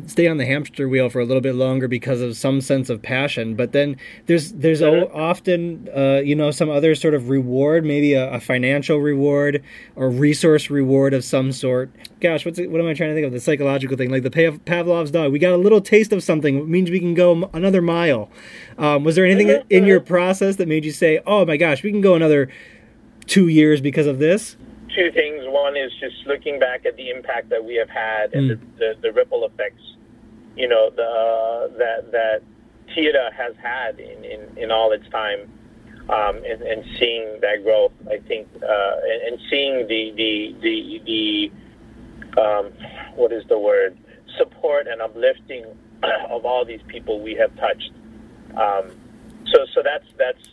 stay on the hamster wheel for a little bit longer because of some sense of passion. But then there's there's often uh, you know some other sort of reward, maybe a, a, financial reward or resource reward of some sort. Gosh, what's it, what am I trying to think of? The psychological thing, like the Pavlov's dog. We got a little taste of something. It means we can go another mile. Um, was there anything in your process that made you say, "Oh my gosh, we can go another"? two years because of this? Two things. One is just looking back at the impact that we have had and mm. the, the, the, ripple effects, you know, the, uh, that that theater has had in, in, in all its time, um, and, and, seeing that growth. I think, uh, and, and, seeing the the the, the um, what is the word support and uplifting of all these people we have touched. Um, so so that's that's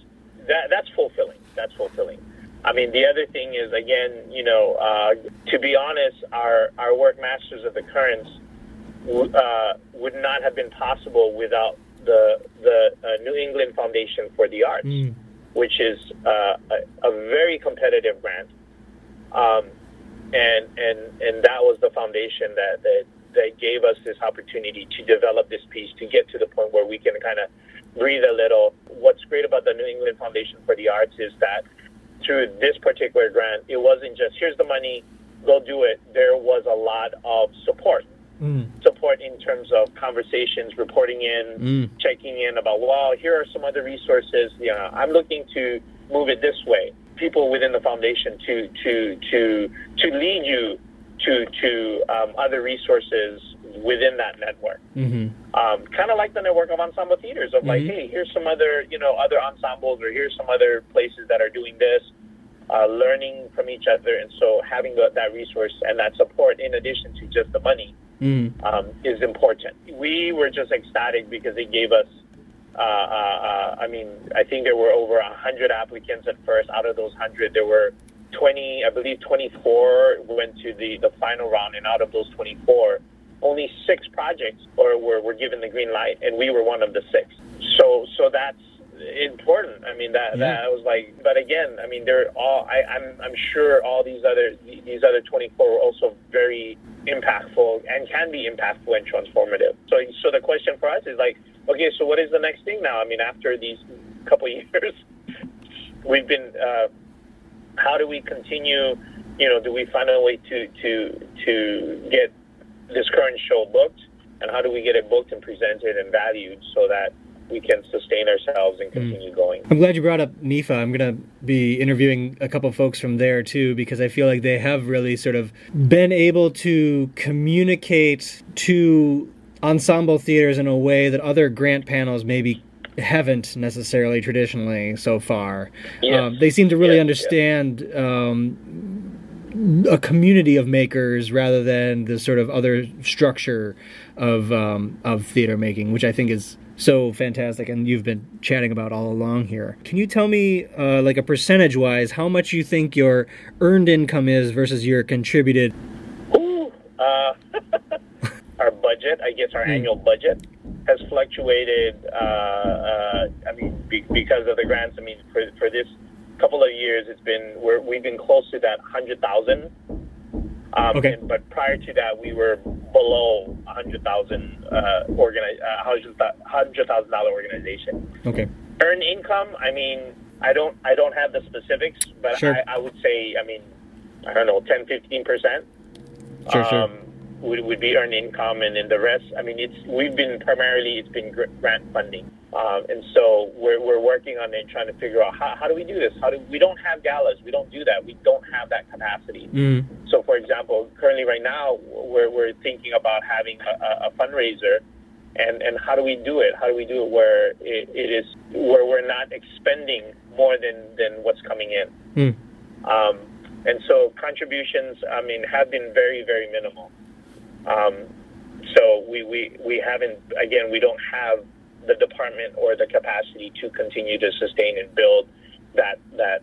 that that's fulfilling. That's fulfilling. I mean, the other thing is, again, you know, uh, to be honest, our, our work Masters of the Currents uh, would not have been possible without the, the uh, New England Foundation for the Arts, mm. which is uh, a, a, very competitive grant. Um, and, and, and that was the foundation that, that, that gave us this opportunity to develop this piece to get to the point where we can kind of breathe a little. What's great about the New England Foundation for the Arts is that through this particular grant, it wasn't just here's the money, go do it. There was a lot of support. Mm. Support in terms of conversations, reporting in, mm. checking in about, well, here are some other resources. You know, I'm looking to move it this way. People within the foundation to to to to lead you to to um, other resources within that network. Mm-hmm. Um, kind of like the network of ensemble theaters of mm-hmm. like, hey, here's some other you know other ensembles or here's some other places that are doing this. Uh, learning from each other, and so having the, that resource and that support in addition to just the money mm. um, is important. We were just ecstatic because it gave us. Uh, uh, uh I mean, I think there were over hundred applicants at first. Out of those hundred, there were 20, I believe 24 went to the, the final round, and out of those 24, only six projects or were, were given the green light, and we were one of the six. So, so that's important. I mean, that, yeah. that was like, but again, I mean, they're all, I, I'm, I'm sure all these other, these other 24 were also very impactful and can be impactful and transformative. So, so the question for us is like, okay, so what is the next thing now? I mean, after these couple years, we've been, uh, how do we continue? You know, do we find a way to to to get this current show booked, and how do we get it booked and presented and valued so that we can sustain ourselves and continue mm. going. I'm glad you brought up NEFA. I'm going to be interviewing a couple folks from there too because I feel like they have really sort of been able to communicate to ensemble theaters in a way that other grant panels maybe haven't necessarily traditionally so far. Yes. Um, they seem to really understand. Um, a community of makers rather than the sort of other structure of um, of theater making, which I think is so fantastic and you've been chatting about all along here. Can you tell me, uh, like a percentage wise, how much you think your earned income is versus your contributed? Ooh, uh, our budget, I guess our mm. annual budget has fluctuated. Uh, uh, I mean, be, because of the grants. I mean, for for this couple of years, it's been we're, we've been close to that hundred thousand. Um, okay. And, but prior to that, we were below a hundred thousand uh, organi- uh, hundred thousand dollar organization. Okay. Earn income. I mean, I don't I don't have the specifics, but sure. I, I would say, I mean, I don't know, 10, 15 percent. Sure, um, sure would, would be earned income, and then the rest. I mean, it's we've been primarily it's been grant funding, um, and so we're we're working on it, trying to figure out how, how do we do this? How do we don't have galas? We don't do that. We don't have that capacity. Mm. So, for example, currently right now we're we're thinking about having a, a fundraiser. And, and how do we do it? How do we do it where it, it is where we're not expending more than, than what's coming in? Mm. Um, and so contributions, I mean, have been very, very minimal. Um, so we, we, we haven't, again, we don't have the department or the capacity to continue to sustain and build that, that,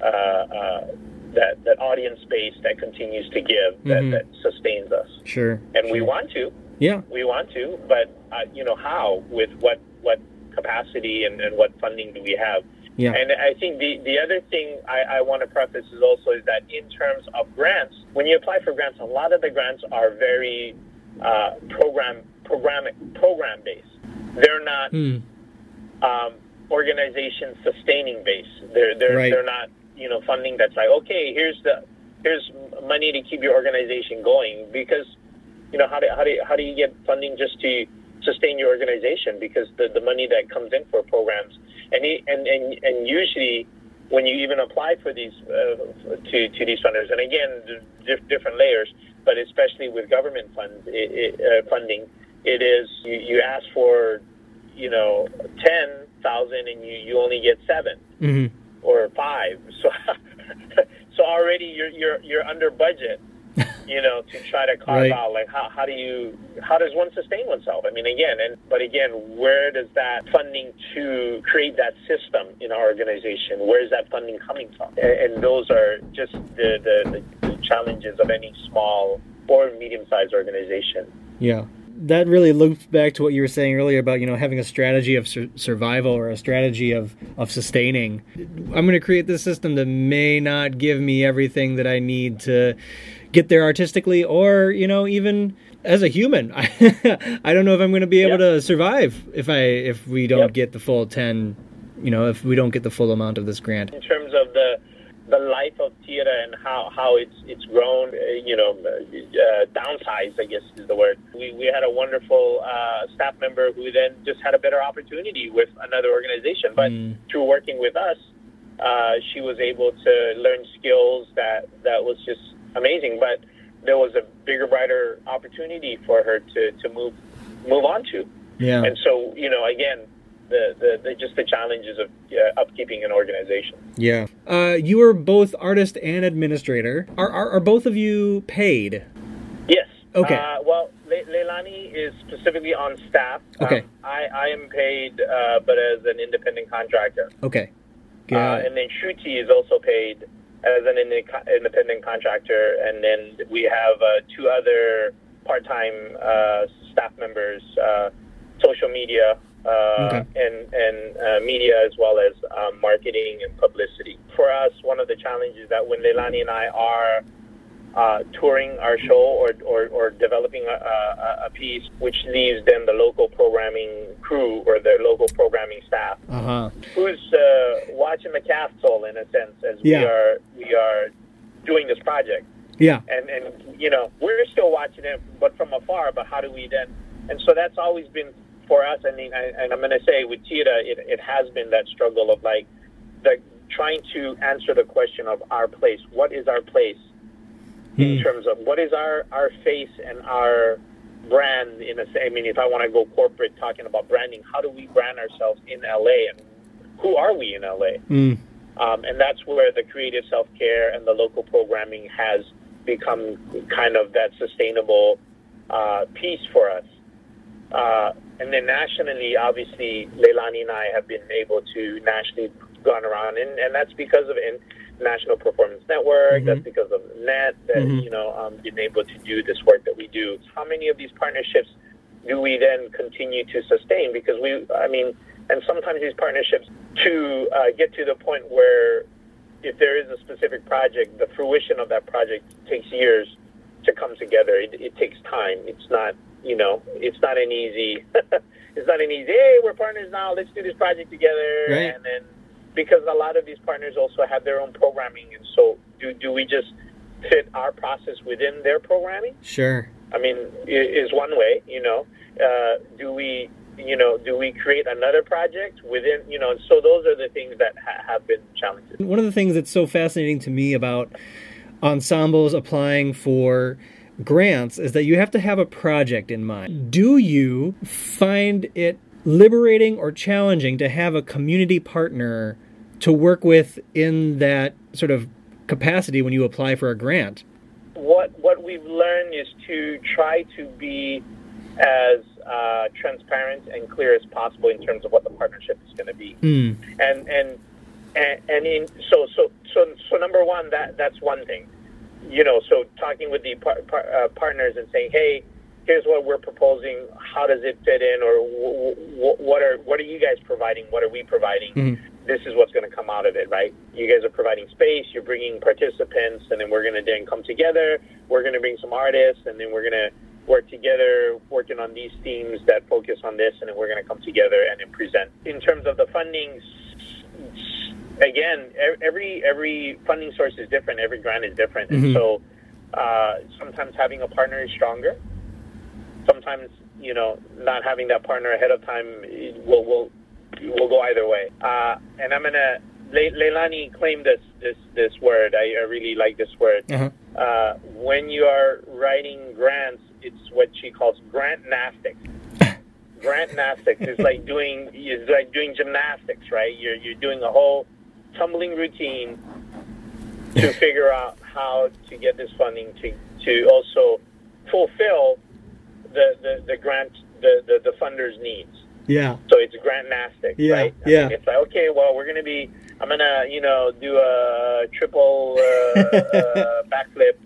uh, uh, that, that audience base that continues to give, that, mm-hmm. that sustains us. Sure. And sure. we want to. Yeah. We want to, but, uh, you know, how? With what, what capacity and, and what funding do we have? Yeah. And I think the, the other thing I, I want to preface is also is that in terms of grants, when you apply for grants, a lot of the grants are very uh, program program program based. They're not mm. um, organization sustaining based. They're they're right. they're not you know funding that's like okay here's the here's money to keep your organization going because you know how do how do how do you get funding just to sustain your organization because the, the money that comes in for programs. And, he, and, and, and usually when you even apply for these uh, to, to these funders and again diff- different layers but especially with government funds it, it, uh, funding it is you, you ask for you know 10,000 and you, you only get 7 mm-hmm. or 5 so so already you're you're you're under budget you know, to try to carve right. out like how, how do you how does one sustain oneself? I mean, again, and but again, where does that funding to create that system in our organization? Where is that funding coming from? And, and those are just the, the, the challenges of any small or medium-sized organization. Yeah that really loops back to what you were saying earlier about you know having a strategy of sur- survival or a strategy of of sustaining. I'm going to create this system that may not give me everything that I need to get there artistically, or you know even as a human, I, I don't know if I'm going to be able Yeah. to survive if I if we don't Yep. get the full ten, you know, if we don't get the full amount of this grant. in terms of the the life of theater and how, how it's it's grown, uh, you know, uh, downsized, I guess is the word. We, we had a wonderful uh, staff member who then just had a better opportunity with another organization. But Mm. through working with us, uh, she was able to learn skills that, that was just amazing. But there was a bigger, brighter opportunity for her to, to move move on to. Yeah. And so, you know, again, the, the, the just the challenges of uh, upkeeping an organization. Yeah. Uh, you are both artist and administrator. Are, are are both of you paid? Yes. Okay. Uh, well, Le- Leilani is specifically on staff. Okay. Um, I, I am paid, uh, but as an independent contractor. Okay. Uh, and then Shruti is also paid as an independent contractor. And then we have uh, two other part-time uh, staff members, uh, social media. Uh, Okay. and and uh, media as well as um, marketing and publicity. For us, one of the challenges that when Leilani and I are uh, touring our show or, or, or developing a, a, a piece, which leaves then the local programming crew or the local programming staff Uh huh. who's uh, watching the castle in a sense as Yeah. we are we are doing this project Yeah. and and you know we're still watching it but from afar but how do we then and so that's always been for us I mean I, and I'm going to say with TeAda it, it has been that struggle of like the trying to answer the question of our place what is our place in Hmm. terms of what is our our face and our brand in a I mean if I want to go corporate talking about branding how do we brand ourselves in LA and who are we in LA Mm. um, and that's where the creative self care and the local programming has become kind of that sustainable uh, piece for us. Uh, and then nationally, obviously, Leilani and I have been able to nationally gone around, and, and that's because of National Performance Network. That's because of NET that Mhm. you know um, been able to do this work that we do. How many of these partnerships do we then continue to sustain? Because we, I mean, and sometimes these partnerships to uh, get to the point where if there is a specific project, the fruition of that project takes years to come together. It, it takes time. It's not, you know, it's not an easy. it's not an easy. Hey, we're partners now. Let's do this project together. Right. And then because a lot of these partners also have their own programming, and so do do we just fit our process within their programming? Sure. I mean, is one way. You know, uh, do we? You know, do we create another project within? You know, and so those are the things that ha- have been challenges. One of the things that's so fascinating to me about ensembles applying for grants is that you have to have a project in mind. Do you find it liberating or challenging to have a community partner to work with in that sort of capacity when you apply for a grant? what what we've learned is to try to be as uh, transparent and clear as possible in terms of what the partnership is going to be. Mm. And and and, in so so so so number one that that's one thing. You know, so talking with the par, par, uh, partners and saying, hey. Here's what we're proposing. How does it fit in, or w- w- what are what are you guys providing? What are we providing? Mhm. This is what's going to come out of it, right? You guys are providing space, you're bringing participants, and then we're going to then come together. We're going to bring some artists, and then we're going to work together, working on these themes that focus on this, and then we're going to come together and then present. In terms of the funding, again, every every funding source is different. Every grant is different, Mhm. and so uh, sometimes having a partner is stronger. Sometimes you know not having that partner ahead of time will will will go either way. Uh, and I'm gonna Le- Leilani claimed this this this word. I, I really like this word. Uh-huh. Uh, when you are writing grants, it's what she calls grant nastics. grant nastics is like doing is like doing gymnastics, right? You're you're doing a whole tumbling routine to figure out how to get this funding to to also fulfill the the, the grant the, the, the funders needs. Yeah. So it's grant nastic, Yeah, right? I yeah. mean, it's like, okay, well, we're going to be, I'm going to, you know, do a triple uh, uh, backflip,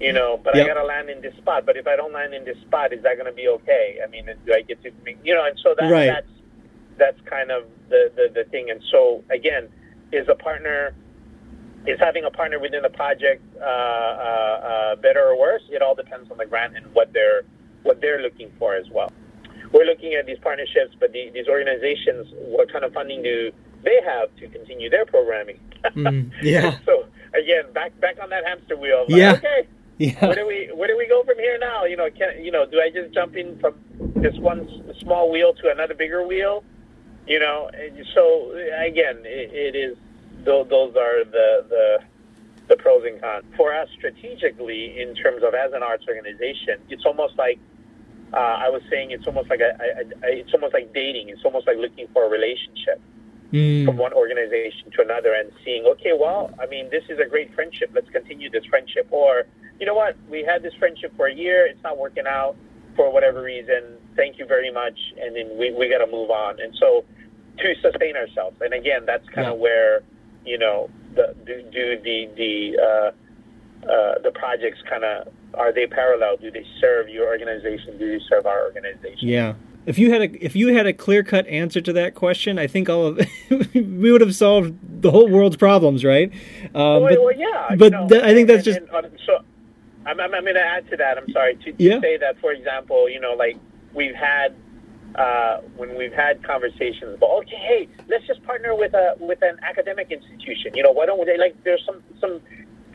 you know, but Yep. I got to land in this spot. But if I don't land in this spot, is that going to be okay? I mean, do I get to, you know, and so that, Right. that's, that's kind of the, the, the thing. And so, again, is a partner, is having a partner within the project uh, uh, uh, better or worse? It all depends on the grant and what they're what they're looking for as well. We're looking at these partnerships, but the, these organizations, what kind of funding do they have to continue their programming? Mm, yeah. so again, back back on that hamster wheel. Like, Yeah. Okay. Yeah. Where do we where do we go from here now? You know, can you know? Do I just jump in from this one small wheel to another bigger wheel? You know, and so again, it, it is tho- those are the the the pros and cons for us strategically in terms of as an arts organization. It's almost like uh, I was saying. It's almost like a, a, a, it's almost like dating. It's almost like looking for a relationship Mm, from one organization to another and seeing, okay, well, I mean, this is a great friendship. Let's continue this friendship. Or, you know what, we had this friendship for a year. It's not working out for whatever reason. Thank you very much. And then we, we got to move on. And so to sustain ourselves. And again, that's kind Yeah. of where, you know, the, do, do the, the, uh, uh, the projects kind of, are they parallel? Do they serve your organization? Do they serve our organization? yeah. If you had a if you had a clear cut answer to that question, I think all of we would have solved the whole world's problems, right? Um, well, but- well, yeah. you but know, th- I think that's and- just and, uh, so. I'm, I'm, I'm going to add to that. I'm sorry to, to Yeah. say that, for example, you know, like we've had uh, when we've had conversations about, okay, hey, let's just partner with a with an academic institution. You know, why don't they like? There's some some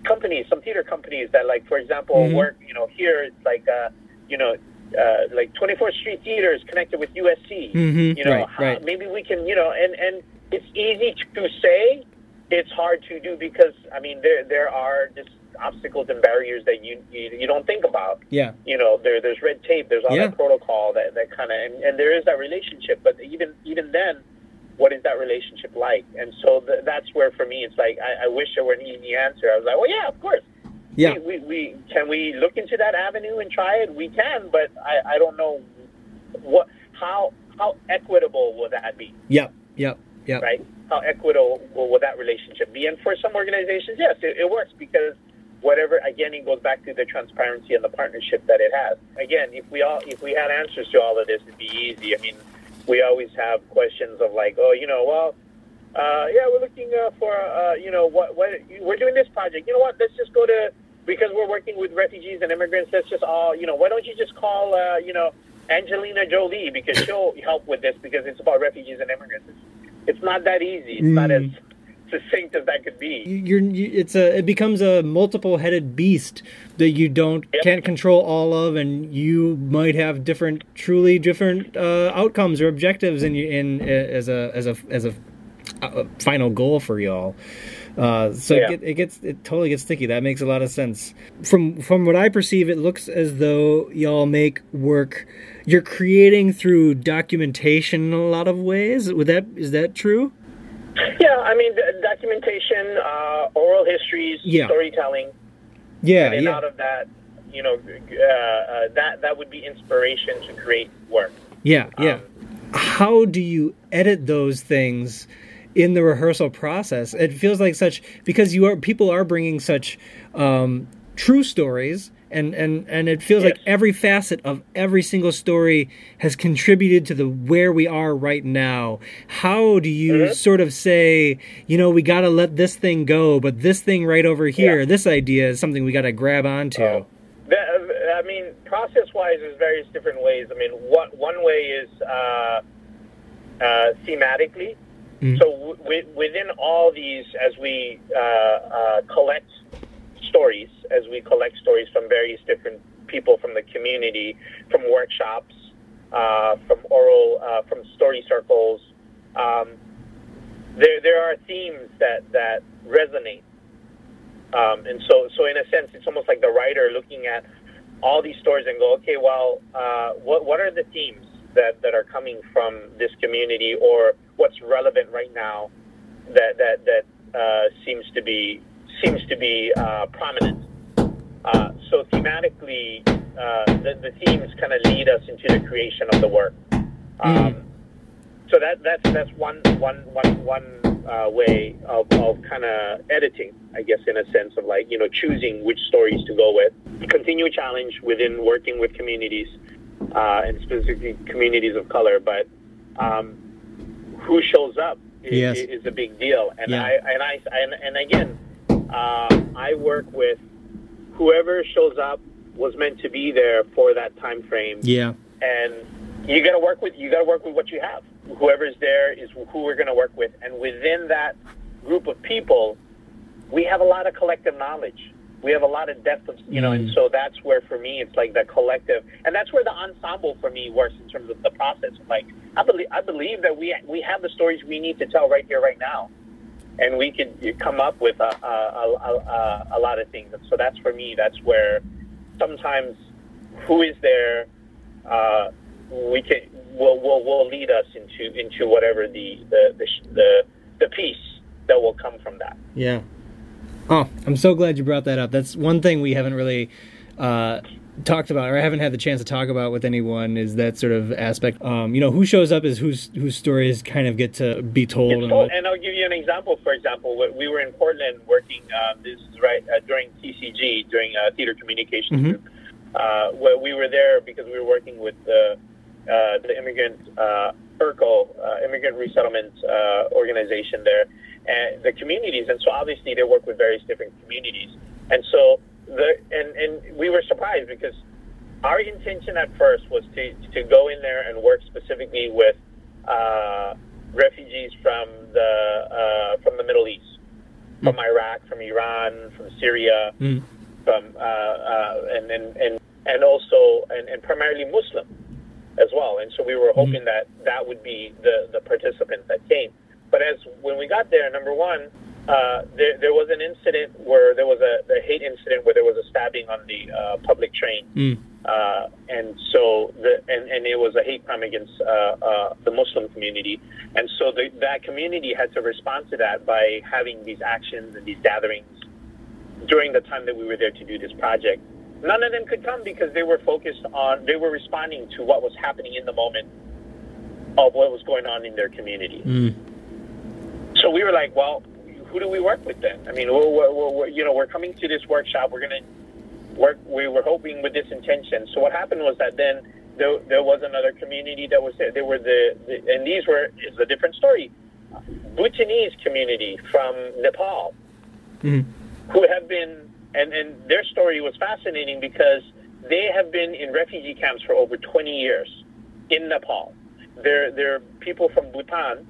companies, some theater companies that, like, for example, Mhm. work. You know, here it's like, uh, you know. Uh, like 24th Street Theater is connected with USC. Mhm, You know, right, how- right. maybe we can, you know, and and it's easy to say, it's hard to do because I mean there there are just obstacles and barriers that you you, you don't think about. yeah, You know, there there's red tape, there's all Yeah. that protocol that, that kind of and, and there is that relationship, but even even then, what is that relationship like? And so th- that's where for me it's like I, I wish there were an easy answer. I was like, well, yeah, of course. yeah, We, we, we can we look into that avenue and try it. We can, but I, I don't know what how how equitable will that be yep, yep, yep. right? How equitable will that relationship be? And for some organizations, yes, it, it works because whatever. Again, it goes back to the transparency and the partnership that it has. Again, if we all if we had answers to all of this, it'd be easy. I mean, we always have questions of like, oh, you know, well. Uh, yeah, we're looking uh, for uh, you know what, what we're doing this project. You know what? Let's just go to because we're working with refugees and immigrants. Let's just all you know. Why don't you just call uh, you know Angelina Jolie because she'll help with this because it's about refugees and immigrants. It's, it's not that easy. It's not as Mm. Succinct as that could be. You're, you, it's a it becomes a multiple headed beast that you don't Yep. can't control all of, and you might have different, truly different uh, outcomes or objectives in you in as a as a as a, a final goal for y'all. Uh, so Yeah. it, it gets it totally gets sticky. That makes a lot of sense. From from what I perceive, it looks as though y'all make work. You're creating through documentation in a lot of ways. Would that is that true? Yeah, I mean, documentation, uh, oral histories, Yeah. storytelling, Yeah, and yeah. out of that, you know, uh, uh, that that would be inspiration to create work. Yeah, yeah. Um, How do you edit those things in the rehearsal process? It feels like such because you are people are bringing such um, true stories, and and and it feels like every facet of every single story has contributed to the where we are right now. How do you Mm-hmm. sort of say, you know, we got to let this thing go, but this thing right over here, Yeah. this idea is something we got to grab onto. Oh. That, I mean, process-wise, there's various different ways. I mean, one one way is uh, uh, thematically. Mhm. So w- w- within all these, as we uh, uh, collect stories, as we collect stories from various different people from the community, from workshops, uh, from oral, uh, from story circles, um, there there are themes that that resonate. Um, and so, so in a sense, it's almost like the writer looking at all these stories and go, okay, well, uh, what what are the themes that, that are coming from this community, or what's relevant right now that that that uh, seems to be seems to be uh, prominent. Uh, so thematically, uh, the, the themes kind of lead us into the creation of the work. Um, so that that's that's one one one one uh, way of, of kind of editing, I guess, in a sense of like you know choosing which stories to go with. Continue challenge within working with communities uh, and specifically communities of color, but um, who shows up is, Yes. is a big deal. And Yeah. I and I and, and again, uh, I work with whoever shows up was meant to be there for that time frame. Yeah. And you got to work with you got to work with what you have. Whoever's there is who we're going to work with, and within that group of people, we have a lot of collective knowledge. We have a lot of depth of you know, and so that's where for me it's like the collective, and that's where the ensemble for me works in terms of the process. Like I believe I believe that we we have the stories we need to tell right here, right now and we could come up with a, a, a, a, lot of things. So that's for me, that's where sometimes who is there, uh, we can will will will lead us into into whatever the the the the, the piece that will come from that. Yeah. Oh, I'm so glad you brought that up. That's one thing we haven't really uh, talked about, or I haven't had the chance to talk about with anyone, is that sort of aspect. Um, you know, who shows up is whose whose stories kind of get to be told. And, told and, I'll give you an example. For example, we were in Portland working. Uh, this is right uh, during TCG, during uh, Theater Communications mm-hmm. Group. Uh, where we were there because we were working with the uh, the immigrant uh, IRCO, Immigrant Resettlement Organization there, and the communities. And so obviously they work with various different communities. And so the and and we were surprised because our intention at first was to to go in there and work specifically with uh, refugees from the uh, from the Middle East, from mm. Iraq, from Iran, from Syria, mm. from uh, uh, and, and and and also and, and primarily Muslim as well. And so we were hmm. hoping mm. that that would be the the participants that came. But as when we got there, number one, uh, there, there was an incident where there was a, a hate incident where there was a stabbing on the uh, public train, mm. uh, and so the and, and it was a hate crime against uh, uh, the Muslim community, and so the, that community had to respond to that by having these actions and these gatherings during the time that we were there to do this project. None of them could come because they were focused on they were responding to what was happening in the moment of what was going on in their community. Mm. So we were like, well, who do we work with then? I mean, we're, we're, we're, you know, we're coming to this workshop. We're going to work. We were hoping with this intention. So what happened was that then there, there was another community that was there. They were the, the and these were is a different story. Bhutanese community from Nepal, mm-hmm. who have been and and their story was fascinating because they have been in refugee camps for over 20 years in Nepal. They're they're people from Bhutan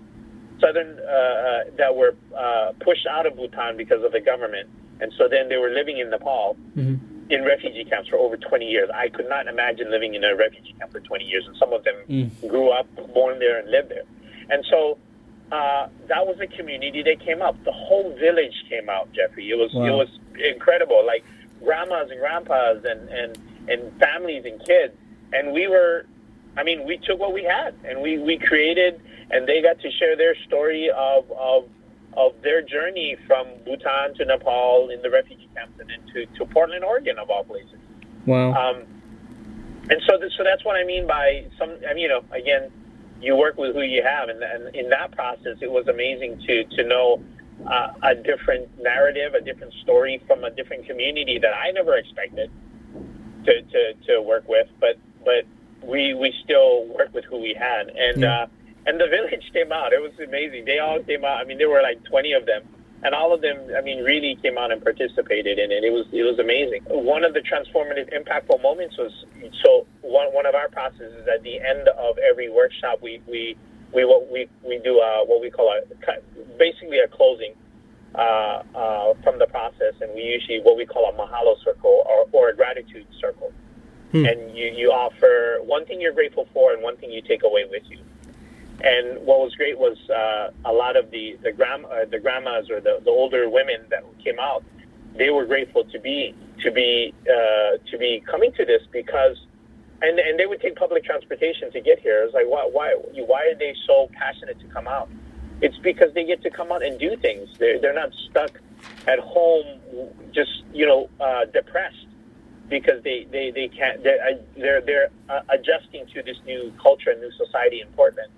southern uh, uh, that were uh, pushed out of Bhutan because of the government, and so then they were living in Nepal mm-hmm. in refugee camps for over 20 years. I could not imagine living in a refugee camp for 20 years, and some of them mm. grew up, born there, and lived there. And so uh, that was a community that came up. The whole village came out, Jeffery. It was wow. it was incredible. Like grandmas and grandpas and and and families and kids, and we were. I mean, we took what we had, and we we created and they got to share their story of, of of their journey from Bhutan to Nepal in the refugee camps and then to, to Portland, Oregon, of all places. Wow. Um, and so, th- so that's what I mean by some. I mean, you know, again, you work with who you have, and, and in that process, it was amazing to to know uh, a different narrative, a different story from a different community that I never expected to, to, to work with. But but we we still work with who we had, and. Yeah. Uh, and the village came out. It was amazing. They all came out. I mean, there were like 20 of them, and all of them, I mean, really came out and participated in it. It was it was amazing. One of the transformative, impactful moments was so one one of our processes at the end of every workshop, we we we what we we do uh, what we call a basically a closing. Uh, uh, from the process, and we usually what we call a mahalo circle or, or a gratitude circle. Hmm. And you, you offer one thing you're grateful for and one thing you take away with you. And what was great was uh, a lot of the the, gram, uh, the grandmas or the, the older women that came out. They were grateful to be to be uh, to be coming to this because, and and they would take public transportation to get here. It was like why why why are they so passionate to come out? It's because they get to come out and do things. They're they're not stuck at home just you know uh, depressed because they, they, they can't they're they're, they're uh, adjusting to this new culture and new society in Portland.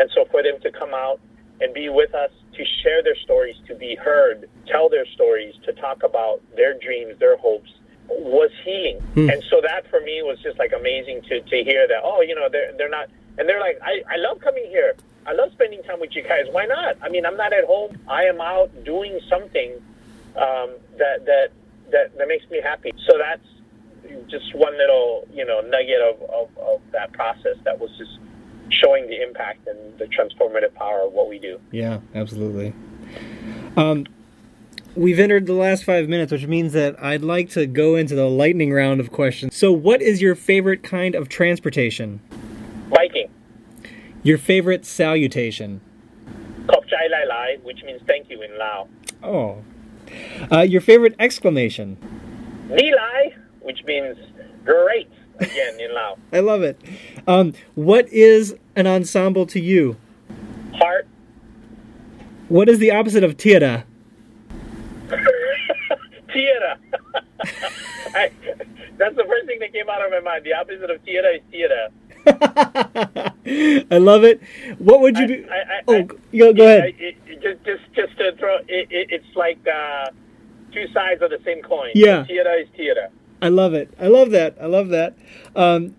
And so for them to come out and be with us, to share their stories, to be heard, tell their stories, to talk about their dreams, their hopes, was healing. Mm. And so that for me was just like amazing to, to hear that, oh, you know, they're, they're not, and they're like, I, I love coming here. I love spending time with you guys. Why not? I mean, I'm not at home. I am out doing something um, that, that, that, that makes me happy. So that's, just one little you know nugget of, of, of that process that was just showing the impact and the transformative power of what we do. Yeah, absolutely. Um, we've entered the last five minutes, which means that I'd like to go into the lightning round of questions. So, what is your favorite kind of transportation? Biking. Your favorite salutation? Kop chai lai lai, which means thank you in Lao. Oh. Uh, your favorite exclamation? Ni lai, which means great, again in Lao. I love it. Um, what is an ensemble to you? Heart. What is the opposite of tira? Theater. I, that's the first thing that came out of my mind. The opposite of theater is theater. I love it. What would you be? I- I- oh, go, go ahead. it- it- just, just, just to throw, it, it, it's like uh, two sides of the same coin. Yeah. Theater is theater. I love it. I love that. I love that. Um,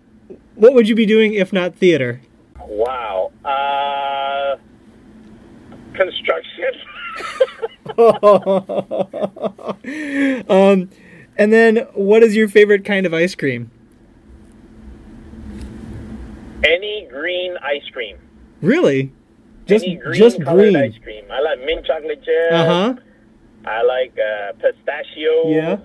what would you be doing if not theater? Wow. Uh, construction. um, and then, what is your favorite kind of ice cream? Any green ice cream. Really? Just Any green just green. ice cream. I like mint chocolate chip. Uh huh. I like uh, pistachio. Yeah.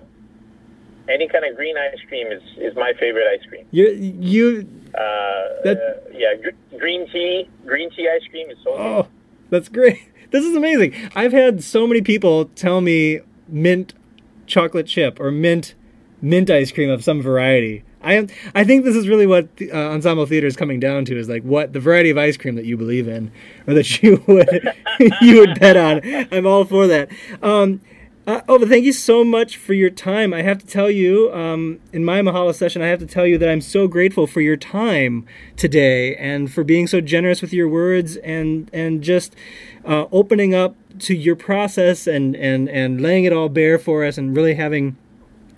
Any kind of green ice cream is, is my favorite ice cream. You you. Uh, That- uh, yeah, gr- green tea. Green tea ice cream is so good. Oh, that's great. This is amazing. I've had so many people tell me mint chocolate chip or mint mint ice cream of some variety. I am. I think this is really what the, uh, ensemble theater is coming down to: is like what the variety of ice cream that you believe in, or that you would you would bet on. I'm all for that. Um, uh, oh, but thank you so much for your time. I have to tell you, um, in my Mahalo session, I have to tell you that I'm so grateful for your time today and for being so generous with your words and and just uh, opening up to your process and and and laying it all bare for us and really having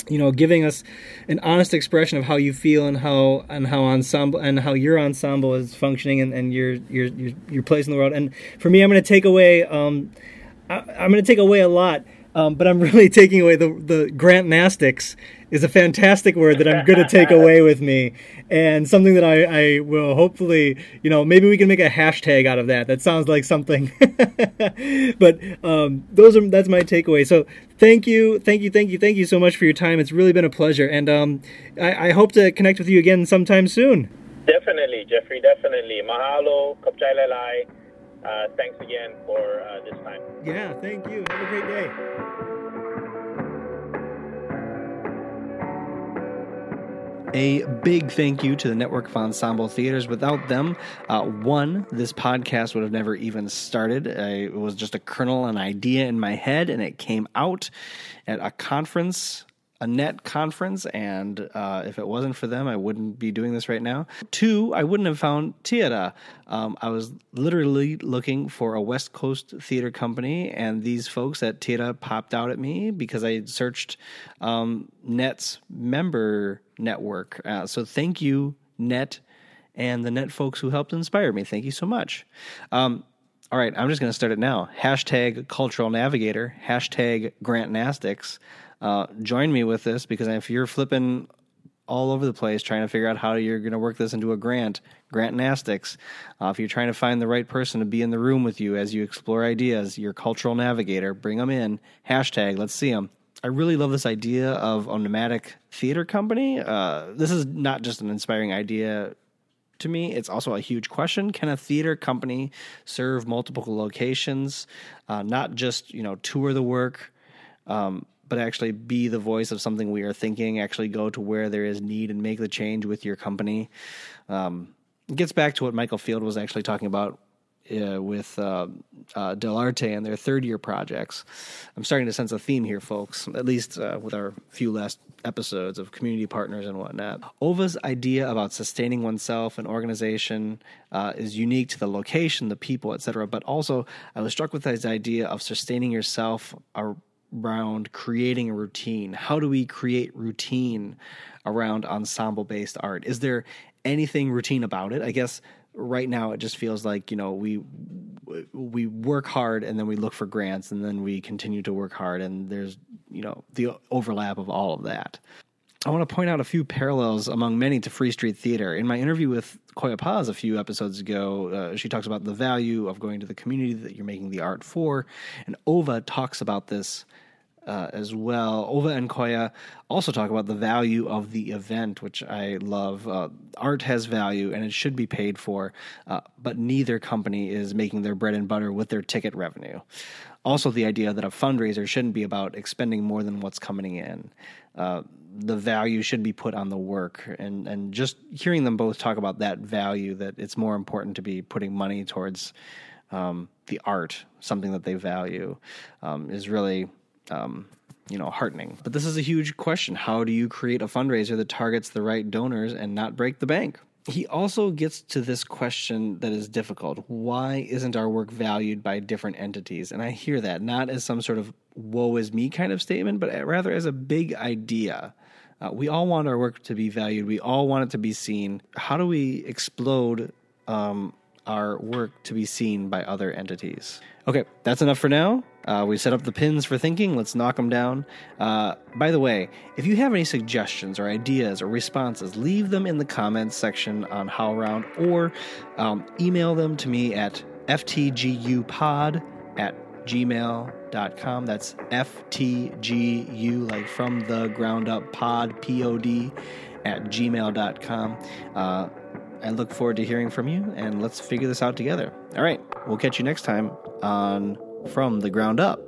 you know giving us an honest expression of how you feel and how and how ensemble and how your ensemble is functioning and, and your, your your your place in the world and for me i'm going to take away um I, i'm going to take away a lot um, but i'm really taking away the the grant nastics is a fantastic word that i'm going to take away with me and something that I, I will hopefully you know maybe we can make a hashtag out of that that sounds like something but um, those are that's my takeaway so thank you thank you thank you thank you so much for your time it's really been a pleasure and um, I, I hope to connect with you again sometime soon Definitely, Jeffery. Definitely. Mahalo. Kapchai Lalai. Uh, thanks again for uh, this time. yeah thank you have a great day A big thank you to the Network of Ensemble Theaters. Without them, uh, one, this podcast would have never even started. Uh, it was just a kernel, an idea in my head, and it came out at a conference, a net conference. And uh, if it wasn't for them, I wouldn't be doing this right now. Two, I wouldn't have found TeAda. Um, I was literally looking for a West Coast theater company, and these folks at TeAda popped out at me because I searched um, Net's member network. Uh, so thank you, Net, and the Net folks who helped inspire me. Thank you so much. Um, all right, I'm just going to start it now. Hashtag Cultural Navigator, hashtag Grant Nastics. Uh, join me with this because if you're flipping all over the place trying to figure out how you're going to work this into a grant, Grant Nastics. Uh, if you're trying to find the right person to be in the room with you as you explore ideas, your cultural navigator, bring them in. Hashtag, let's see them. I really love this idea of a nomadic theater company. Uh, this is not just an inspiring idea to me. It's also a huge question. Can a theater company serve multiple locations, uh, not just you know tour the work, um, but actually be the voice of something we are thinking? Actually go to where there is need and make the change with your company. Um, it gets back to what Michael Fields was actually talking about uh, with uh, uh, Dell'Arte and their third year projects. I'm starting to sense a theme here, folks, at least uh, with our few last episodes of community partners and whatnot. Ova's idea about sustaining oneself and organization uh, is unique to the location, the people, etc. But also, I was struck with this idea of sustaining yourself around creating a routine. How do we create routine around ensemble based art? Is there anything routine about it? I guess right now it just feels like you know we we work hard and then we look for grants and then we continue to work hard and there's you know the overlap of all of that I want to point out a few parallels among many to Free Street Theater. In my interview with Coya Paz a few episodes ago, uh, she talks about the value of going to the community that you're making the art for, and Ova talks about this uh, as well. Ova and Koya also talk about the value of the event, which I love. Uh, art has value and it should be paid for, uh, but neither company is making their bread and butter with their ticket revenue. Also, the idea that a fundraiser shouldn't be about expending more than what's coming in. The value should be put on the work, and and just hearing them both talk about that value, that it's more important to be putting money towards um, the art, something that they value, um, is really um, you know, heartening. But this is a huge question. How do you create a fundraiser that targets the right donors and not break the bank? He also gets to this question that is difficult. Why isn't our work valued by different entities? And I hear that not as some sort of woe is me kind of statement, but rather as a big idea. Uh, we all want our work to be valued. We all want it to be seen. How do we explode um, our work to be seen by other entities? Okay, that's enough for now. Uh, we set up the pins for thinking. Let's knock them down. Uh, by the way, if you have any suggestions or ideas or responses, leave them in the comments section on HowlRound or um, email them to me at ftgupod at gmail.com. That's FTGU, like from the ground up pod, P O D, at gmail.com. Uh, I look forward to hearing from you, and let's figure this out together. All right, we'll catch you next time on from the ground up.